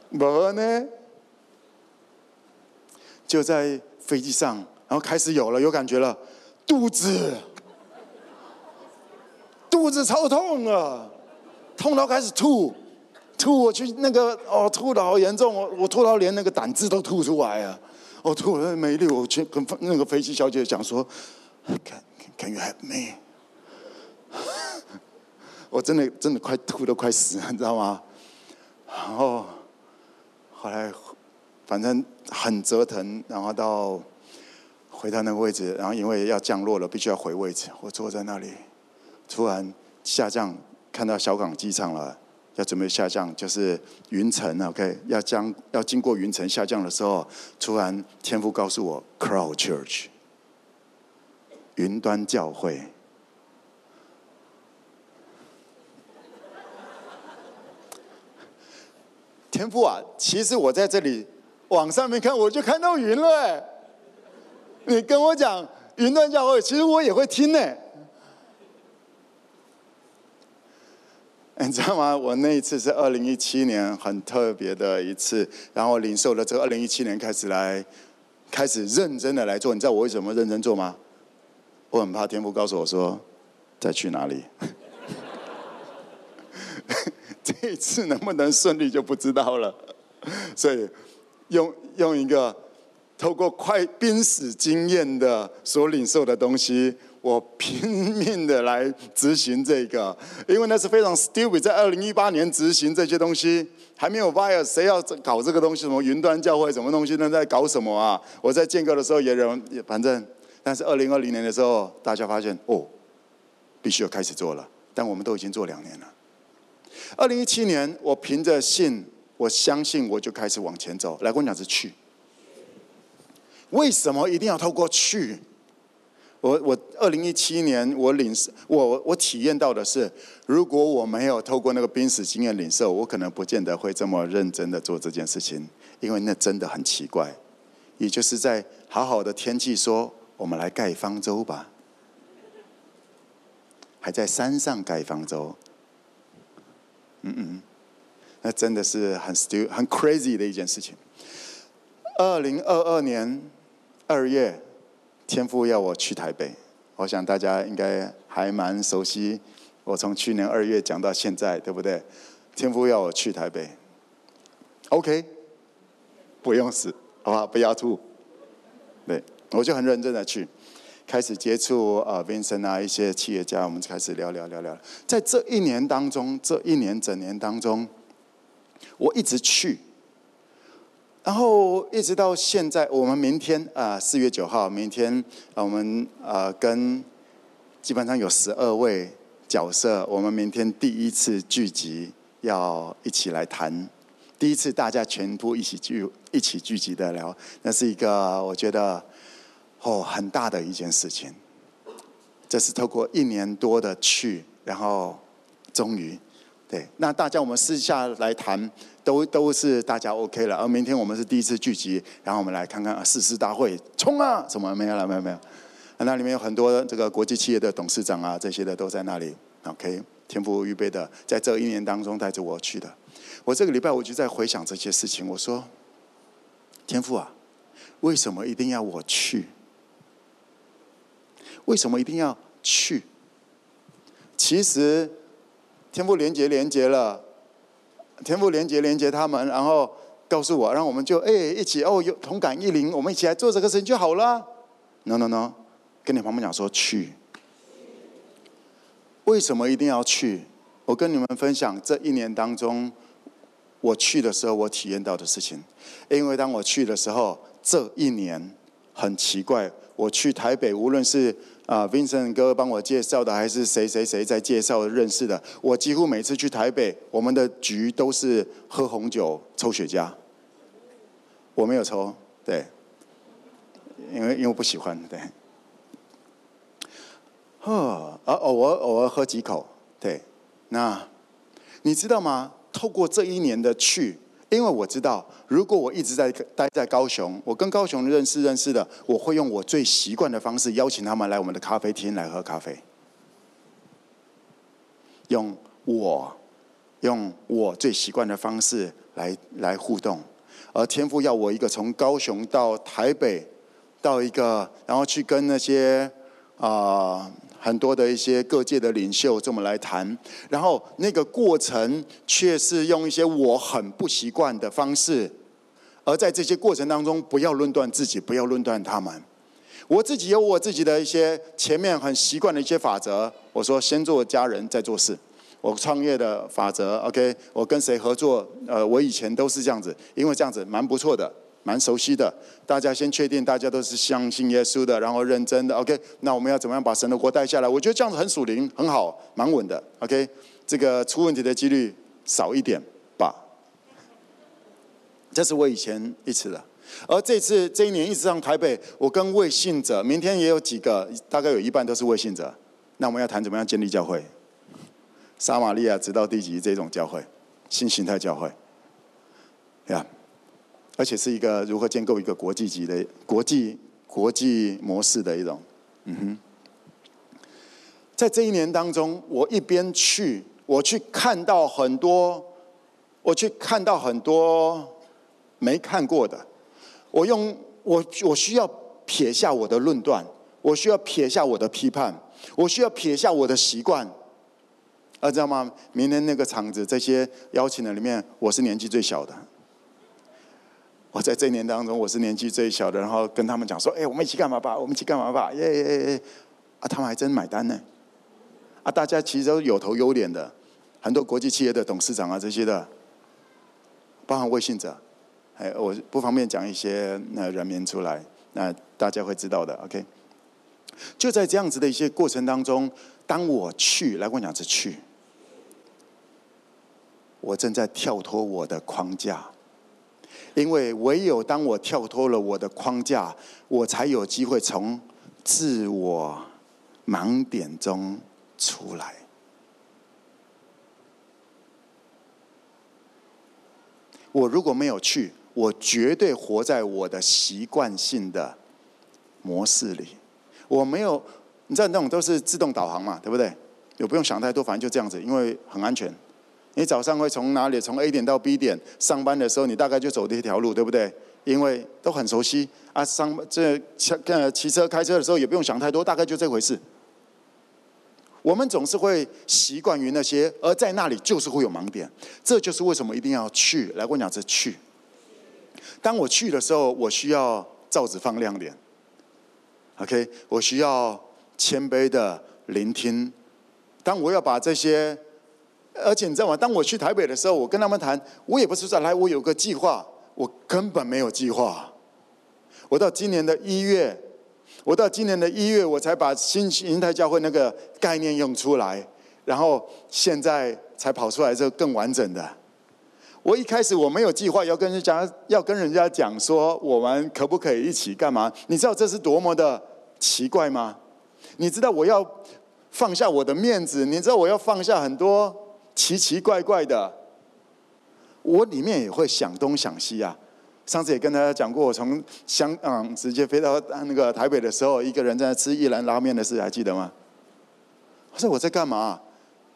没呢。就在飞机上，然后开始有了，有感觉了，肚子，肚子超痛啊，痛到开始吐，吐我去那个哦，吐得好严重，我我吐到连那个胆汁都吐出来啊。我吐了没力，我去跟那个飞机小姐讲说，Can Can you help me？我真的真的快吐得快死了，你知道吗？然后后来反正很折腾，然后到回到那个位置，然后因为要降落了，必须要回位置。我坐在那里，突然下降，看到小港机场了。要准备下降，就是云层，OK，要将要经过云层下降的时候，突然天父告诉我，Cloud Church，云端教会。天父啊，其实我在这里往上面看，我就看到云了，你跟我讲云端教会，其实我也会听呢。你知道吗？我那一次是二零一七年很特别的一次，然后领受了这个二零一七年开始来，开始认真的来做。你知道我为什么认真做吗？我很怕天父告诉我说，再去哪里？这 这一次能不能顺利就不知道了。所以用用一个透过快濒死经验的所领受的东西。我拼命的来执行这个，因为那是非常 stupid。在二零一八年执行这些东西，还没有 virus，谁要搞这个东西？什么云端教会，什么东西呢？在搞什么啊？我在建构的时候也人也反正，但是二零二零年的时候，大家发现哦，必须要开始做了。但我们都已经做两年了。二零一七年，我凭着信，我相信我就开始往前走。来，跟我讲是去。为什么一定要透过去？我我二零一七年我领我我体验到的是，如果我没有透过那个濒死经验领受，我可能不见得会这么认真的做这件事情，因为那真的很奇怪。也就是在好好的天气说，我们来盖方舟吧，还在山上盖方舟，嗯嗯，那真的是很 stupid 很 crazy 的一件事情。二零二二年二月。天父要我去台北，我想大家应该还蛮熟悉。我从去年二月讲到现在，对不对？天父要我去台北，OK，不用死，好吧，不要吐。对，我就很认真的去，开始接触呃，Vincent 啊，一些企业家，我们就开始聊聊聊聊。在这一年当中，这一年整年当中，我一直去。然后一直到现在，我们明天啊，四月九号，明天啊，我们啊跟基本上有十二位角色，我们明天第一次聚集，要一起来谈，第一次大家全部一起聚一起聚集的聊，那是一个我觉得哦很大的一件事情。这是透过一年多的去，然后终于。对，那大家我们私下来谈，都都是大家 OK 了。而明天我们是第一次聚集，然后我们来看看誓师大会冲啊，什么没有了，没有没有。那里面有很多这个国际企业的董事长啊，这些的都在那里。OK，天赋预备的，在这一年当中带着我去的。我这个礼拜我就在回想这些事情，我说，天赋啊，为什么一定要我去？为什么一定要去？其实。天父连接连接了，天父连接连接他们，然后告诉我，让我们就哎一起哦有同感一灵，我们一起来做这个事情就好了。No no no，跟你旁边讲说去，为什么一定要去？我跟你们分享这一年当中，我去的时候我体验到的事情。因为当我去的时候，这一年很奇怪，我去台北，无论是。啊，Vincent 哥帮我介绍的，还是谁谁谁在介绍认识的？我几乎每次去台北，我们的局都是喝红酒、抽雪茄。我没有抽，对，因为因为我不喜欢，对。呵，啊，偶尔偶尔喝几口，对。那你知道吗？透过这一年的去。因为我知道，如果我一直在待在高雄，我跟高雄认识认识的，我会用我最习惯的方式邀请他们来我们的咖啡厅来喝咖啡，用我用我最习惯的方式来来互动。而天父要我一个从高雄到台北，到一个，然后去跟那些啊。很多的一些各界的领袖这么来谈，然后那个过程却是用一些我很不习惯的方式，而在这些过程当中，不要论断自己，不要论断他们。我自己有我自己的一些前面很习惯的一些法则。我说先做家人，再做事。我创业的法则，OK，我跟谁合作？呃，我以前都是这样子，因为这样子蛮不错的。蛮熟悉的，大家先确定大家都是相信耶稣的，然后认真的，OK。那我们要怎么样把神的国带下来？我觉得这样子很属灵，很好，蛮稳的，OK。这个出问题的几率少一点吧。这是我以前一次的，而这次这一年一直上台北，我跟未信者，明天也有几个，大概有一半都是未信者。那我们要谈怎么样建立教会？撒玛利亚直到地极这种教会，新形态教会，而且是一个如何建构一个国际级的国际国际模式的一种，嗯哼。在这一年当中，我一边去，我去看到很多，我去看到很多没看过的。我用我我需要撇下我的论断，我需要撇下我的批判，我需要撇下我的习惯。啊，知道吗？明天那个场子，这些邀请的里面，我是年纪最小的。我在这一年当中，我是年纪最小的，然后跟他们讲说：“哎，我们一起干嘛吧？我们一起干嘛吧？”耶耶耶！啊，他们还真买单呢。啊，大家其实都有头有脸的，很多国际企业的董事长啊，这些的，包含魏信者，哎，我不方便讲一些那人名出来，那大家会知道的。OK，就在这样子的一些过程当中，当我去，来我讲是去，我正在跳脱我的框架。因为唯有当我跳脱了我的框架，我才有机会从自我盲点中出来。我如果没有去，我绝对活在我的习惯性的模式里。我没有，你知道那种都是自动导航嘛，对不对？也不用想太多，反正就这样子，因为很安全。你早上会从哪里？从 A 点到 B 点上班的时候，你大概就走这条路，对不对？因为都很熟悉啊。上这骑骑车开车的时候也不用想太多，大概就这回事。我们总是会习惯于那些，而在那里就是会有盲点。这就是为什么一定要去。来，我讲这去。当我去的时候，我需要罩子放亮点。OK，我需要谦卑的聆听。当我要把这些。而且你知道吗？当我去台北的时候，我跟他们谈，我也不是说来，我有个计划，我根本没有计划。我到今年的一月，我到今年的一月，我才把新银台教会那个概念用出来，然后现在才跑出来这个更完整的。我一开始我没有计划要跟人家要跟人家讲说，我们可不可以一起干嘛？你知道这是多么的奇怪吗？你知道我要放下我的面子，你知道我要放下很多。奇奇怪怪的，我里面也会想东想西啊。上次也跟大家讲过，我从香港直接飞到那个台北的时候，一个人在吃一兰拉面的事，还记得吗？我说我在干嘛？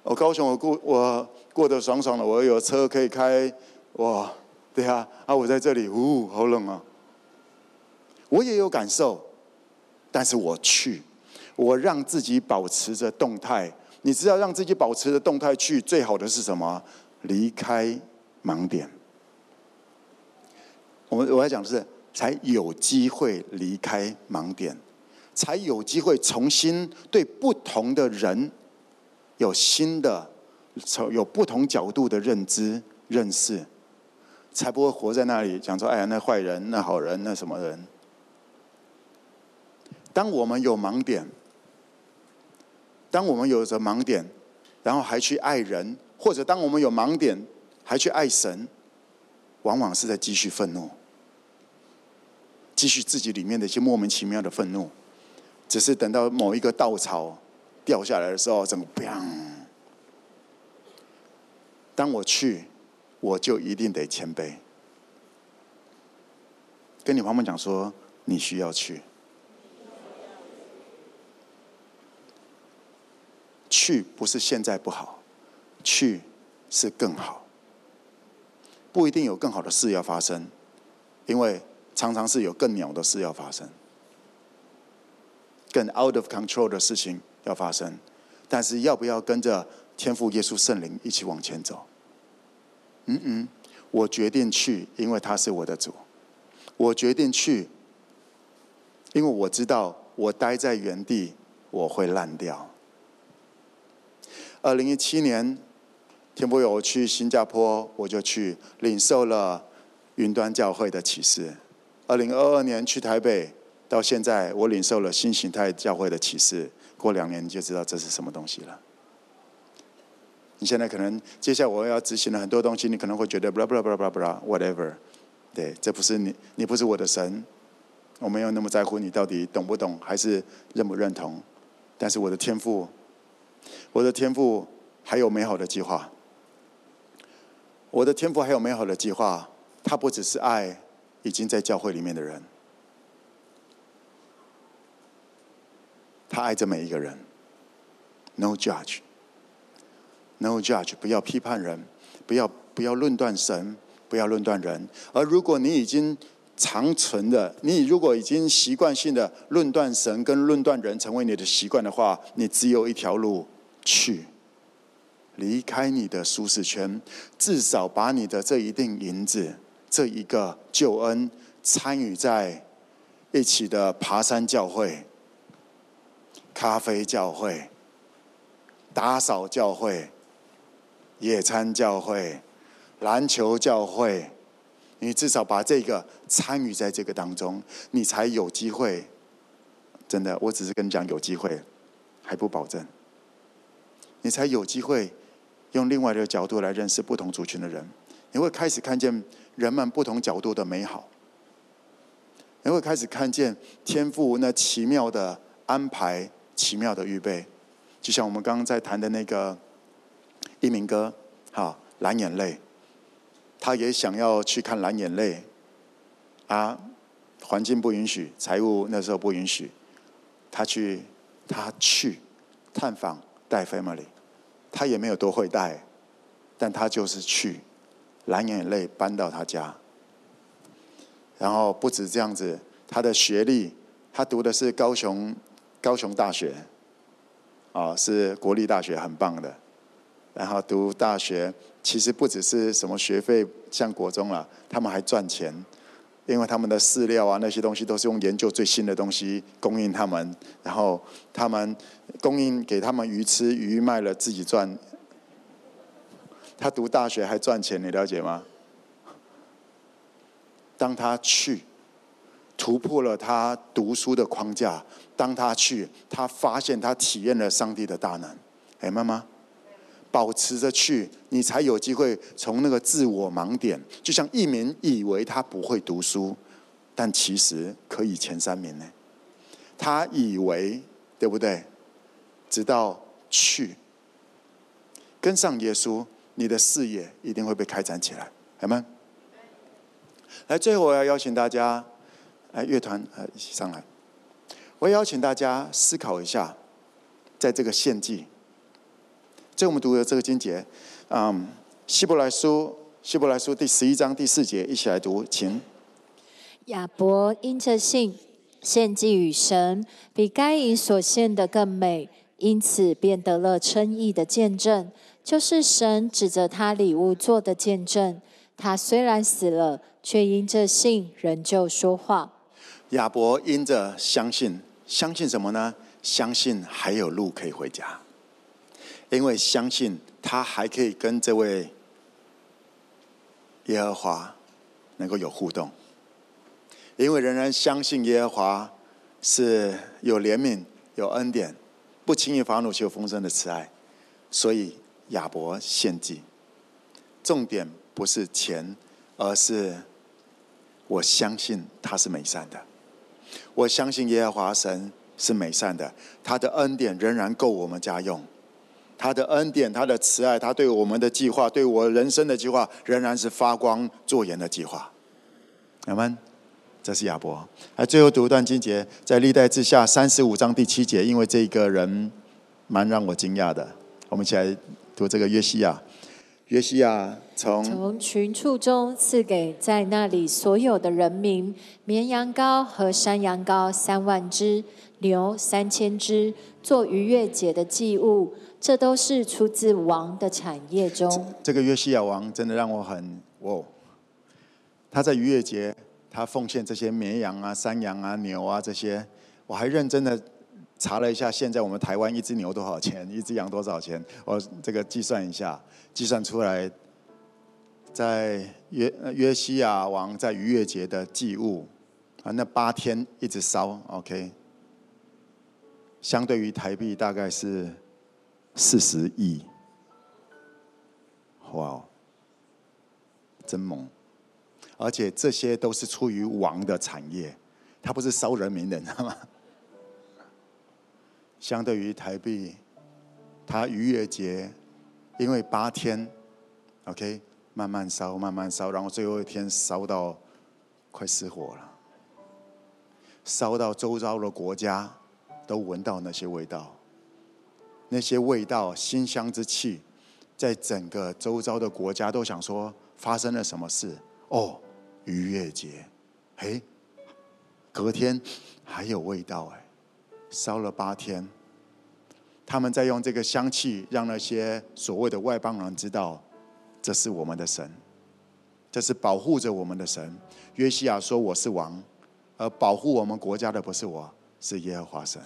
我高雄我过我过得爽爽的，我有车可以开，哇，对啊，啊我在这里，呜，好冷啊。我也有感受，但是我去，我让自己保持着动态。你知道让自己保持的动态去最好的是什么？离开盲点。我们我要讲的是，才有机会离开盲点，才有机会重新对不同的人有新的、从有不同角度的认知认识，才不会活在那里讲说：“哎呀，那坏人、那好人、那什么人。”当我们有盲点。当我们有着盲点，然后还去爱人，或者当我们有盲点还去爱神，往往是在继续愤怒，继续自己里面的一些莫名其妙的愤怒，只是等到某一个稻草掉下来的时候，整个砰！当我去，我就一定得谦卑，跟你旁边讲说，你需要去。去不是现在不好，去是更好。不一定有更好的事要发生，因为常常是有更鸟的事要发生，更 out of control 的事情要发生。但是要不要跟着天父耶稣圣灵一起往前走？嗯嗯，我决定去，因为他是我的主。我决定去，因为我知道我待在原地我会烂掉。二零一七年，天父有去新加坡，我就去领受了云端教会的启示。二零二二年去台北，到现在我领受了新形态教会的启示。过两年你就知道这是什么东西了。你现在可能接下来我要执行的很多东西，你可能会觉得 blah blah blah blah blah whatever，对，这不是你，你不是我的神，我没有那么在乎你到底懂不懂，还是认不认同。但是我的天赋。我的天赋还有美好的计划。我的天赋还有美好的计划，他不只是爱已经在教会里面的人，他爱着每一个人。No judge，No judge，不要批判人，不要不要论断神，不要论断人。而如果你已经长存的，你如果已经习惯性的论断神跟论断人成为你的习惯的话，你只有一条路。去，离开你的舒适圈，至少把你的这一锭银子、这一个救恩，参与在一起的爬山教会、咖啡教会、打扫教会、野餐教会、篮球教会，你至少把这个参与在这个当中，你才有机会。真的，我只是跟你讲有机会，还不保证。你才有机会用另外一个角度来认识不同族群的人，你会开始看见人们不同角度的美好，你会开始看见天赋那奇妙的安排、奇妙的预备，就像我们刚刚在谈的那个一鸣哥，哈，蓝眼泪，他也想要去看蓝眼泪，啊，环境不允许，财务那时候不允许，他去，他去探访。带 family，他也没有多会带，但他就是去，蓝眼泪搬到他家，然后不止这样子，他的学历，他读的是高雄高雄大学，啊，是国立大学，很棒的。然后读大学，其实不只是什么学费像国中了，他们还赚钱。因为他们的饲料啊，那些东西都是用研究最新的东西供应他们，然后他们供应给他们鱼吃，鱼卖了自己赚。他读大学还赚钱，你了解吗？当他去突破了他读书的框架，当他去，他发现他体验了上帝的大能。哎，妈妈。保持着去，你才有机会从那个自我盲点。就像一鸣以为他不会读书，但其实可以前三名呢。他以为对不对？直到去跟上耶稣，你的视野一定会被开展起来，好吗？来，最后我要邀请大家，来乐团呃一起上来。我要邀请大家思考一下，在这个献祭。所以我们读的这个经节，嗯，希伯来书，希伯来书第十一章第四节，一起来读，请。亚伯因着信献祭与神，比该隐所献的更美，因此便得了称义的见证，就是神指着他礼物做的见证。他虽然死了，却因着信仍旧说话。亚伯因着相信，相信什么呢？相信还有路可以回家。因为相信他还可以跟这位耶和华能够有互动，因为仍然相信耶和华是有怜悯、有恩典、不轻易发怒、且有丰盛的慈爱，所以亚伯献祭。重点不是钱，而是我相信他是美善的，我相信耶和华神是美善的，他的恩典仍然够我们家用。他的恩典，他的慈爱，他对我们的计划，对我人生的计划，仍然是发光作盐的计划。阿门。这是亚伯。来，最后读一段经节，在历代志下三十五章第七节，因为这个人蛮让我惊讶的。我们一起来读这个约西亚。约西亚从从群畜中赐给在那里所有的人民绵羊羔和山羊羔三万只，牛三千只，做逾越节的祭物。这都是出自王的产业中。这，这个约西亚王真的让我很哦，他在逾越节，他奉献这些绵羊啊、山羊啊、牛啊这些，我还认真的查了一下，现在我们台湾一只牛多少钱，一只羊多少钱？我这个计算一下，计算出来，在约约西亚王在逾越节的祭物啊，那八天一直烧，OK，相对于台币大概是。四十亿，哇，真猛！而且这些都是出于王的产业，他不是烧人民的，你知道吗？相对于台币，他逾越节，因为八天，OK，慢慢烧，慢慢烧，然后最后一天烧到快失火了，烧到周遭的国家都闻到那些味道。那些味道、馨香之气，在整个周遭的国家都想说发生了什么事？哦，逾越节，嘿，隔天还有味道哎，烧了八天，他们在用这个香气，让那些所谓的外邦人知道，这是我们的神，这是保护着我们的神。约西亚说：“我是王，而保护我们国家的不是我，是耶和华神。”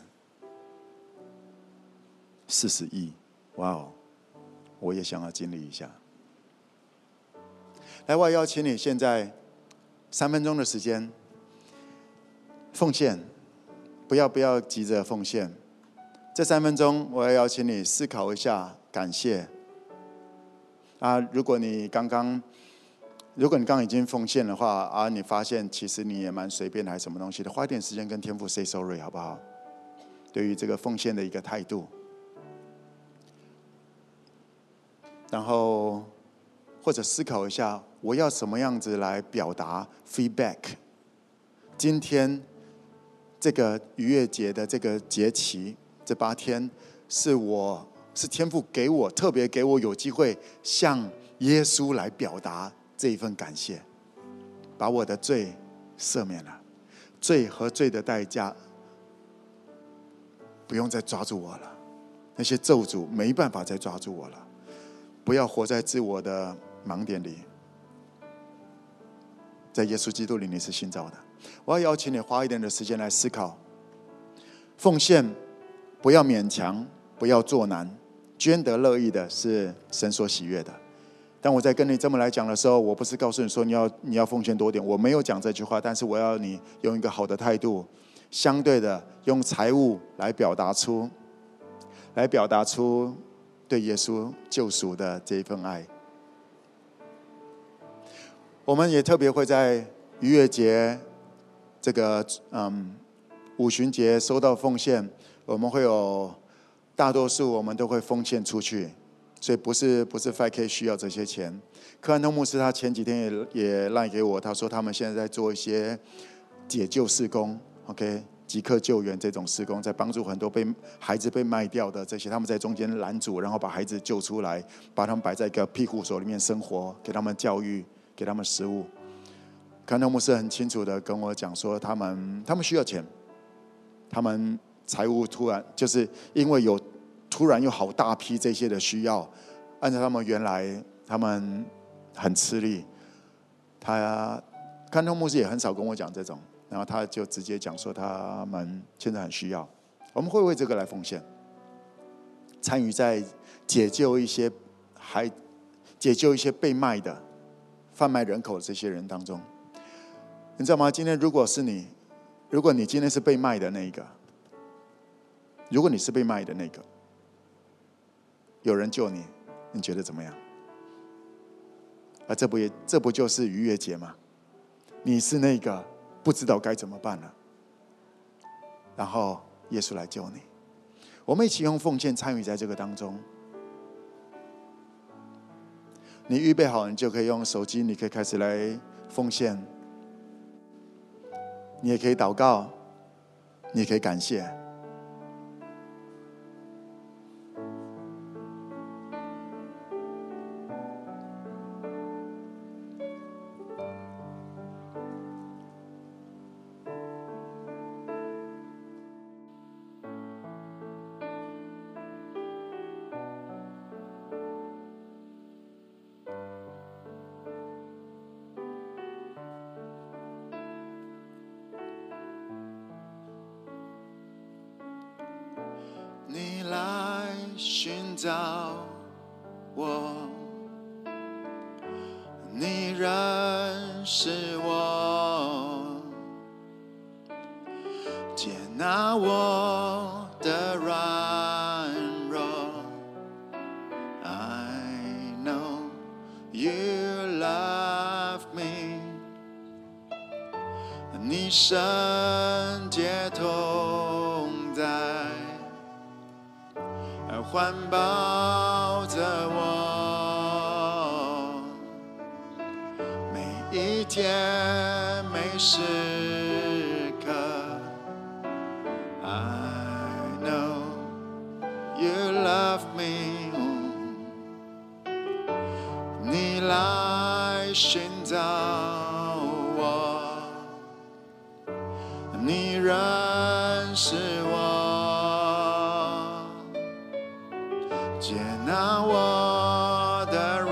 四十亿，哇哦！我也想要经历一下。来，我邀请你现在三分钟的时间奉献，不要不要急着奉献。这三分钟，我要邀请你思考一下，感谢。啊，如果你刚刚，如果你刚刚已经奉献的话，啊，你发现其实你也蛮随便的，还是什么东西的，花一点时间跟天父 say sorry 好不好？对于这个奉献的一个态度。然后，或者思考一下，我要什么样子来表达 feedback？今天这个逾越节的这个节期，这八天，是我是天父给我特别给我有机会向耶稣来表达这一份感谢，把我的罪赦免了，罪和罪的代价不用再抓住我了，那些咒诅没办法再抓住我了。不要活在自我的盲点里，在耶稣基督里你是新造的。我要邀请你花一点的时间来思考，奉献不要勉强，不要做难，捐得乐意的是神所喜悦的。当我在跟你这么来讲的时候，我不是告诉你说你要你要奉献多点，我没有讲这句话，但是我要你用一个好的态度，相对的用财物来表达出，来表达出。对耶稣救赎的这一份爱，我们也特别会在逾越节这个嗯五旬节收到奉献，我们会有大多数我们都会奉献出去，所以不是不是 5K 需要这些钱。柯安东牧师他前几天也也赖给我，他说他们现在在做一些解救事工，OK。即刻救援这种施工，在帮助很多被孩子被卖掉的这些，他们在中间拦阻，然后把孩子救出来，把他们摆在一个庇护所里面生活，给他们教育，给他们食物。康德牧师很清楚的跟我讲说，他们他们需要钱，他们财务突然就是因为有突然有好大批这些的需要，按照他们原来他们很吃力，他康德牧师也很少跟我讲这种。然后他就直接讲说，他们现在很需要，我们会为这个来奉献，参与在解救一些还解救一些被卖的贩卖人口的这些人当中。你知道吗？今天如果是你，如果你今天是被卖的那一个，如果你是被卖的那个，有人救你，你觉得怎么样？啊，这不也这不就是逾越节吗？你是那个。不知道该怎么办了，然后耶稣来救你。我们一起用奉献参与在这个当中。你预备好，你就可以用手机，你可以开始来奉献。你也可以祷告，你也可以感谢。接纳我的软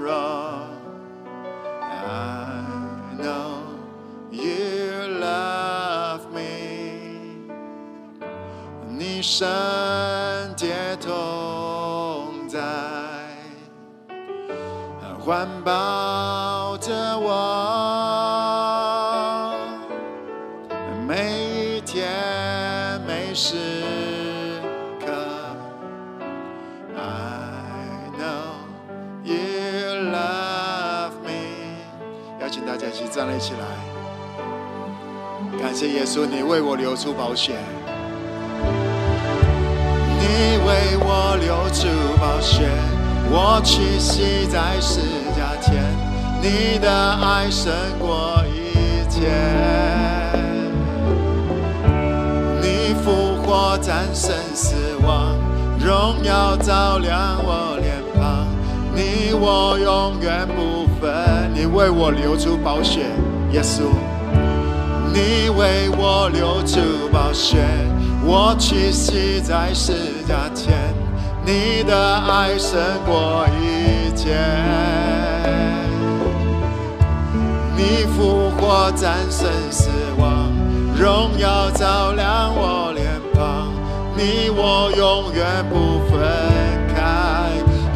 弱。I know you love me，你身体同在，环抱起来，感谢耶稣，你为我流出宝血，你为我流出宝血，我屈膝在十架前，你的爱胜过一切。你复活战胜死亡，荣耀照亮我脸庞，你我永远不分。你为我流出宝血，耶稣，你为我流出宝血，我屈膝在十架前，你的爱胜过一切。你复活战胜死亡，荣耀照亮我脸庞。你我永远不分开。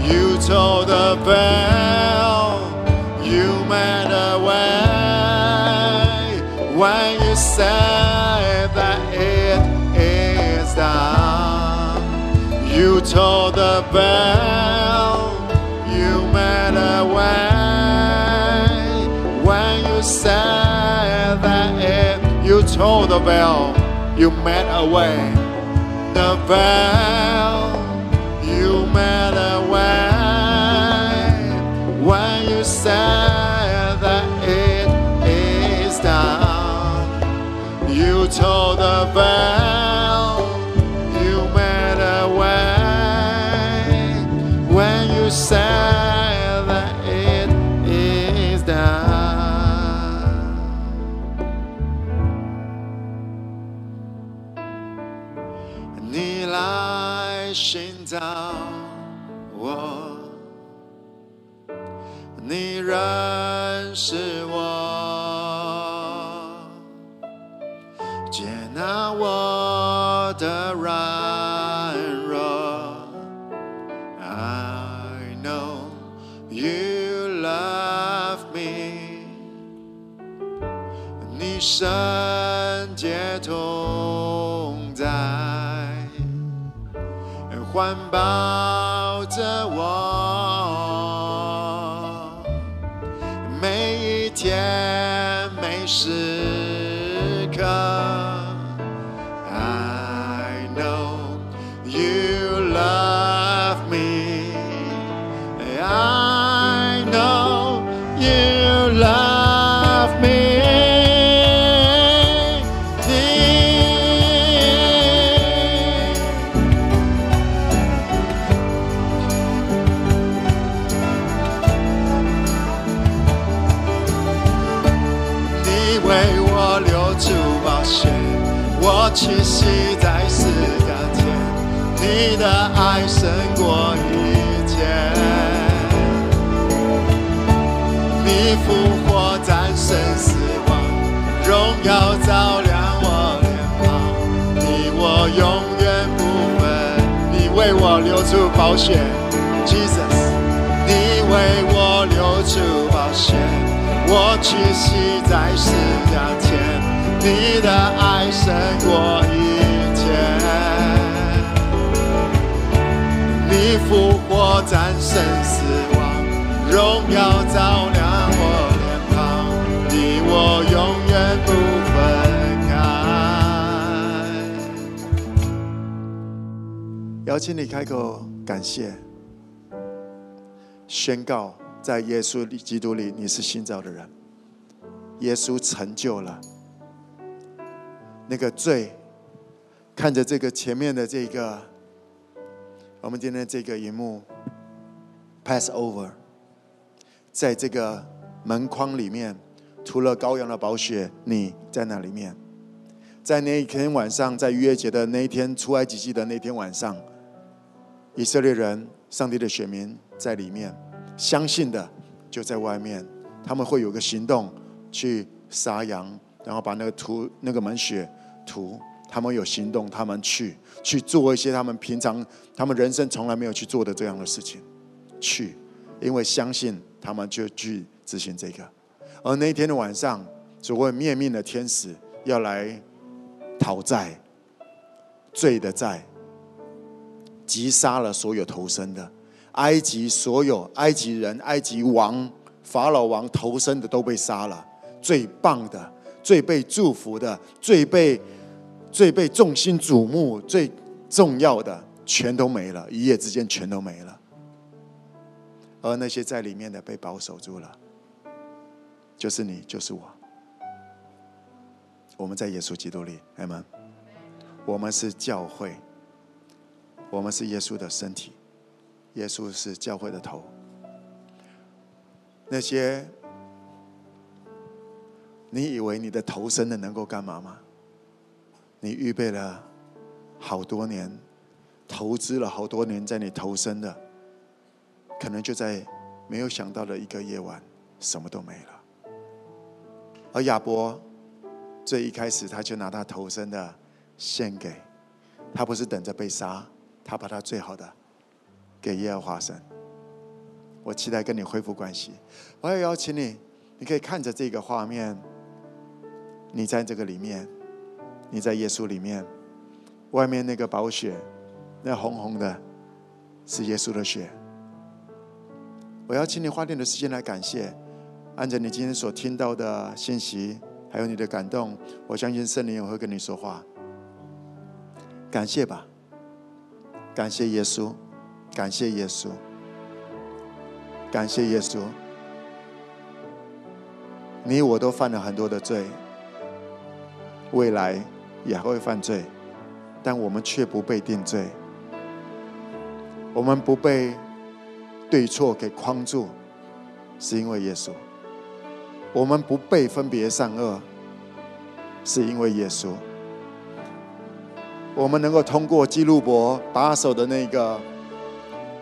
You tore the bell, you made a way when you said that it is done. You tore the bell, you made a way when you said that it. You tore the bell, you made a way the veil told the bell you made a way when you said 开口感谢，宣告。在耶稣基督里，你是新造的人。耶稣成就了那个罪。看着这个前面的这个，我们今天这个荧幕，Passover，在这个门框里面，除了羔羊的宝血，你在那里面。在那一天晚上，在逾越节的那一天，出埃及记的那天晚上，以色列人，上帝的选民在里面，相信的就在外面。他们会有个行动，去杀羊，然后把那个涂那个门血涂。他们有行动，他们去去做一些他们平常他们人生从来没有去做的这样的事情，去，因为相信他们就去执行这个。而那一天的晚上，所谓灭命的天使要来讨债，罪的债。击杀了所有投生的，埃及所有埃及人、埃及王、法老王投生的都被杀了。最棒的、最被祝福的、最被最被众星瞩目、最重要的，全都没了，一夜之间全都没了。而那些在里面的被保守住了，就是你，就是我。我们在耶稣基督里，阿们。我们是教会。我们是耶稣的身体，耶稣是教会的头。那些你以为你的投生的能够干嘛吗？你预备了好多年，投资了好多年在你投生的，可能就在没有想到的一个夜晚，什么都没了。而亚伯最一开始他就拿他投生的献给，他不是等着被杀。他把他最好的给耶和华神。我期待跟你恢复关系。我要邀请你，你可以看着这个画面。你在这个里面，你在耶稣里面，外面那个宝血，那红红的，是耶稣的血。我要请你花点的时间来感谢，按照你今天所听到的信息，还有你的感动，我相信圣灵也会跟你说话。感谢吧。感谢耶稣，感谢耶稣，感谢耶稣。你我都犯了很多的罪，未来也会犯罪，但我们却不被定罪。我们不被对错给框住，是因为耶稣。我们不被分别善恶，是因为耶稣。我们能够通过基路伯把守的那个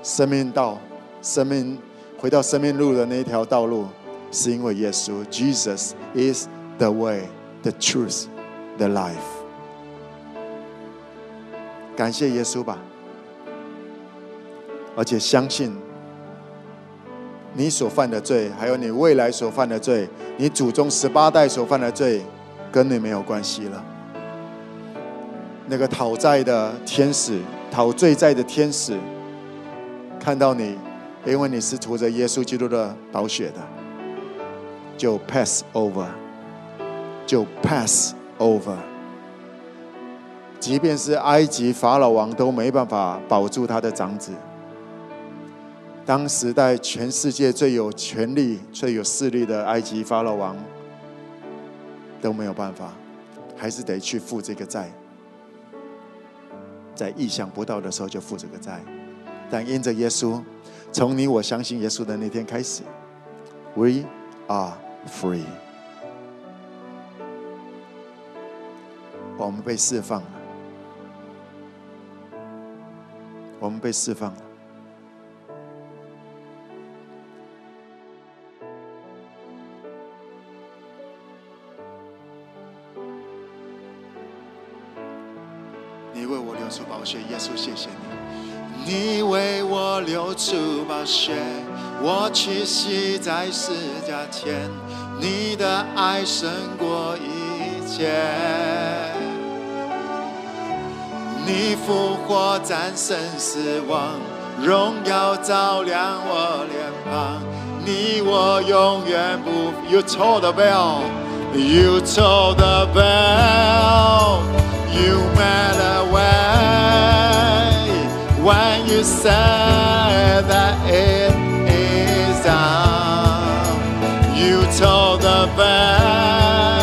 生命道，生命回到生命路的那一条道路，是因为耶稣。Jesus is the way, the truth, the life。感谢耶稣吧，而且相信你所犯的罪，还有你未来所犯的罪，你祖宗十八代所犯的罪，跟你没有关系了。那个讨债的天使，讨罪债的天使，看到你，因为你是涂着耶稣基督的宝血的，就 pass over，就 pass over。即便是埃及法老王都没办法保住他的长子。当时代全世界最有权力、最有势力的埃及法老王都没有办法，还是得去付这个债。在意想不到的时候就负这个债，但因着耶稣，从你我相信耶稣的那天开始，We are free，我们被释放了，我们被释放了。稣，谢谢你，你为我流出宝血，我屈膝在十架前，你的爱胜过一切，你复活战胜死亡，荣耀照亮我脸庞，你我永远不。You told the bell, you told the bell, you made a way. When you said that it is done, you told the bell,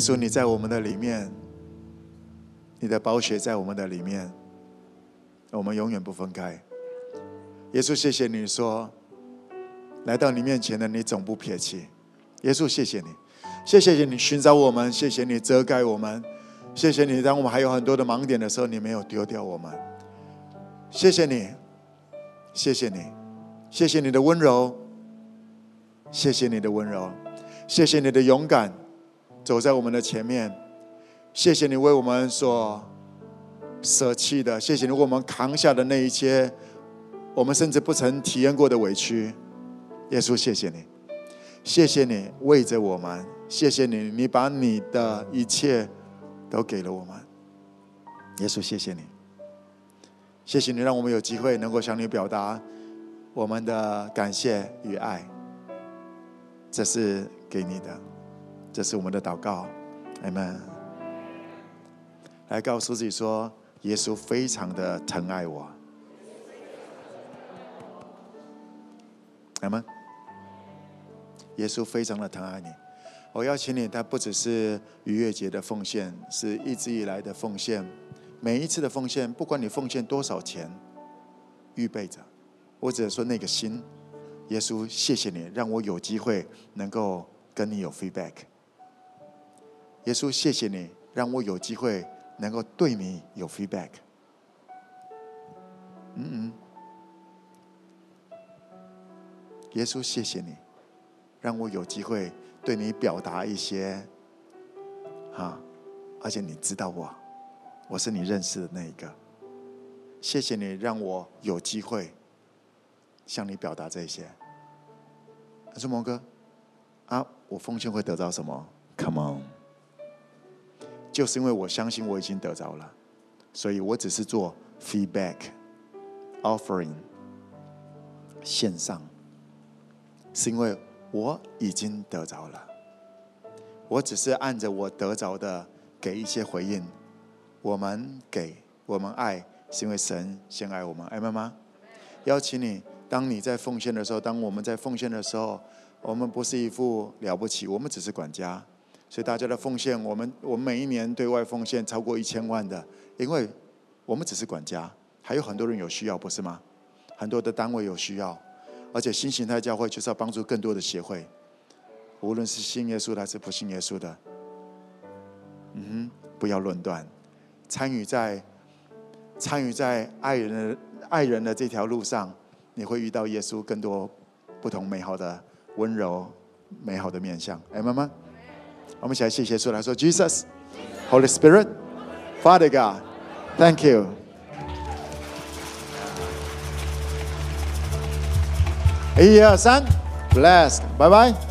稣，你在我们的里面，你的宝血在我们的里面，我们永远不分开。耶稣，谢谢你说，来到你面前的你总不撇弃。耶稣，谢谢你，谢谢你寻找我们，谢谢你遮盖我们，谢谢你当我们还有很多的盲点的时候，你没有丢掉我们。谢谢你，谢谢你，谢谢你的温柔，谢谢你的温柔，谢谢你的勇敢。走在我们的前面，谢谢你为我们所舍弃的，谢谢你为我们扛下的那一些，我们甚至不曾体验过的委屈。耶稣，谢谢你，谢谢你为着我们，谢谢你，你把你的一切都给了我们。耶稣，谢谢你，谢谢你让我们有机会能够向你表达我们的感谢与爱，这是给你的。这是我们的祷告，阿门。来告诉自己说，耶稣非常的疼爱我，阿门。耶稣非常的疼爱你，我邀请你，他不只是逾越节的奉献，是一直以来的奉献。每一次的奉献，不管你奉献多少钱，预备着，我只是说那个心，耶稣，谢谢你让我有机会能够跟你有 feedback。耶稣，谢谢你让我有机会能够对你有 feedback。嗯嗯，耶稣，谢谢你让我有机会对你表达一些，哈，而且你知道我，我是你认识的那一个。谢谢你让我有机会向你表达这些。他说：“蒙哥，啊，我奉献会得到什么？Come on。”就是因为我相信我已经得着了，所以我只是做 feedback offering 线上，是因为我已经得着了，我只是按着我得着的给一些回应。我们给我们爱，是因为神先爱我们，爱妈妈。邀请你，当你在奉献的时候，当我们在奉献的时候，我们不是一副了不起，我们只是管家。所以大家的奉献，我们我们每一年对外奉献超过一千万的，因为我们只是管家，还有很多人有需要，不是吗？很多的单位有需要，而且新形态教会就是要帮助更多的协会，无论是信耶稣的还是不信耶稣的，嗯哼，不要论断，参与在参与在爱人的爱人的这条路上，你会遇到耶稣更多不同美好的温柔美好的面向，哎，妈妈。我们一起来谢谢主，来说：“Jesus, Holy Spirit, Father God, Thank you。”一二三，Blessed，拜拜。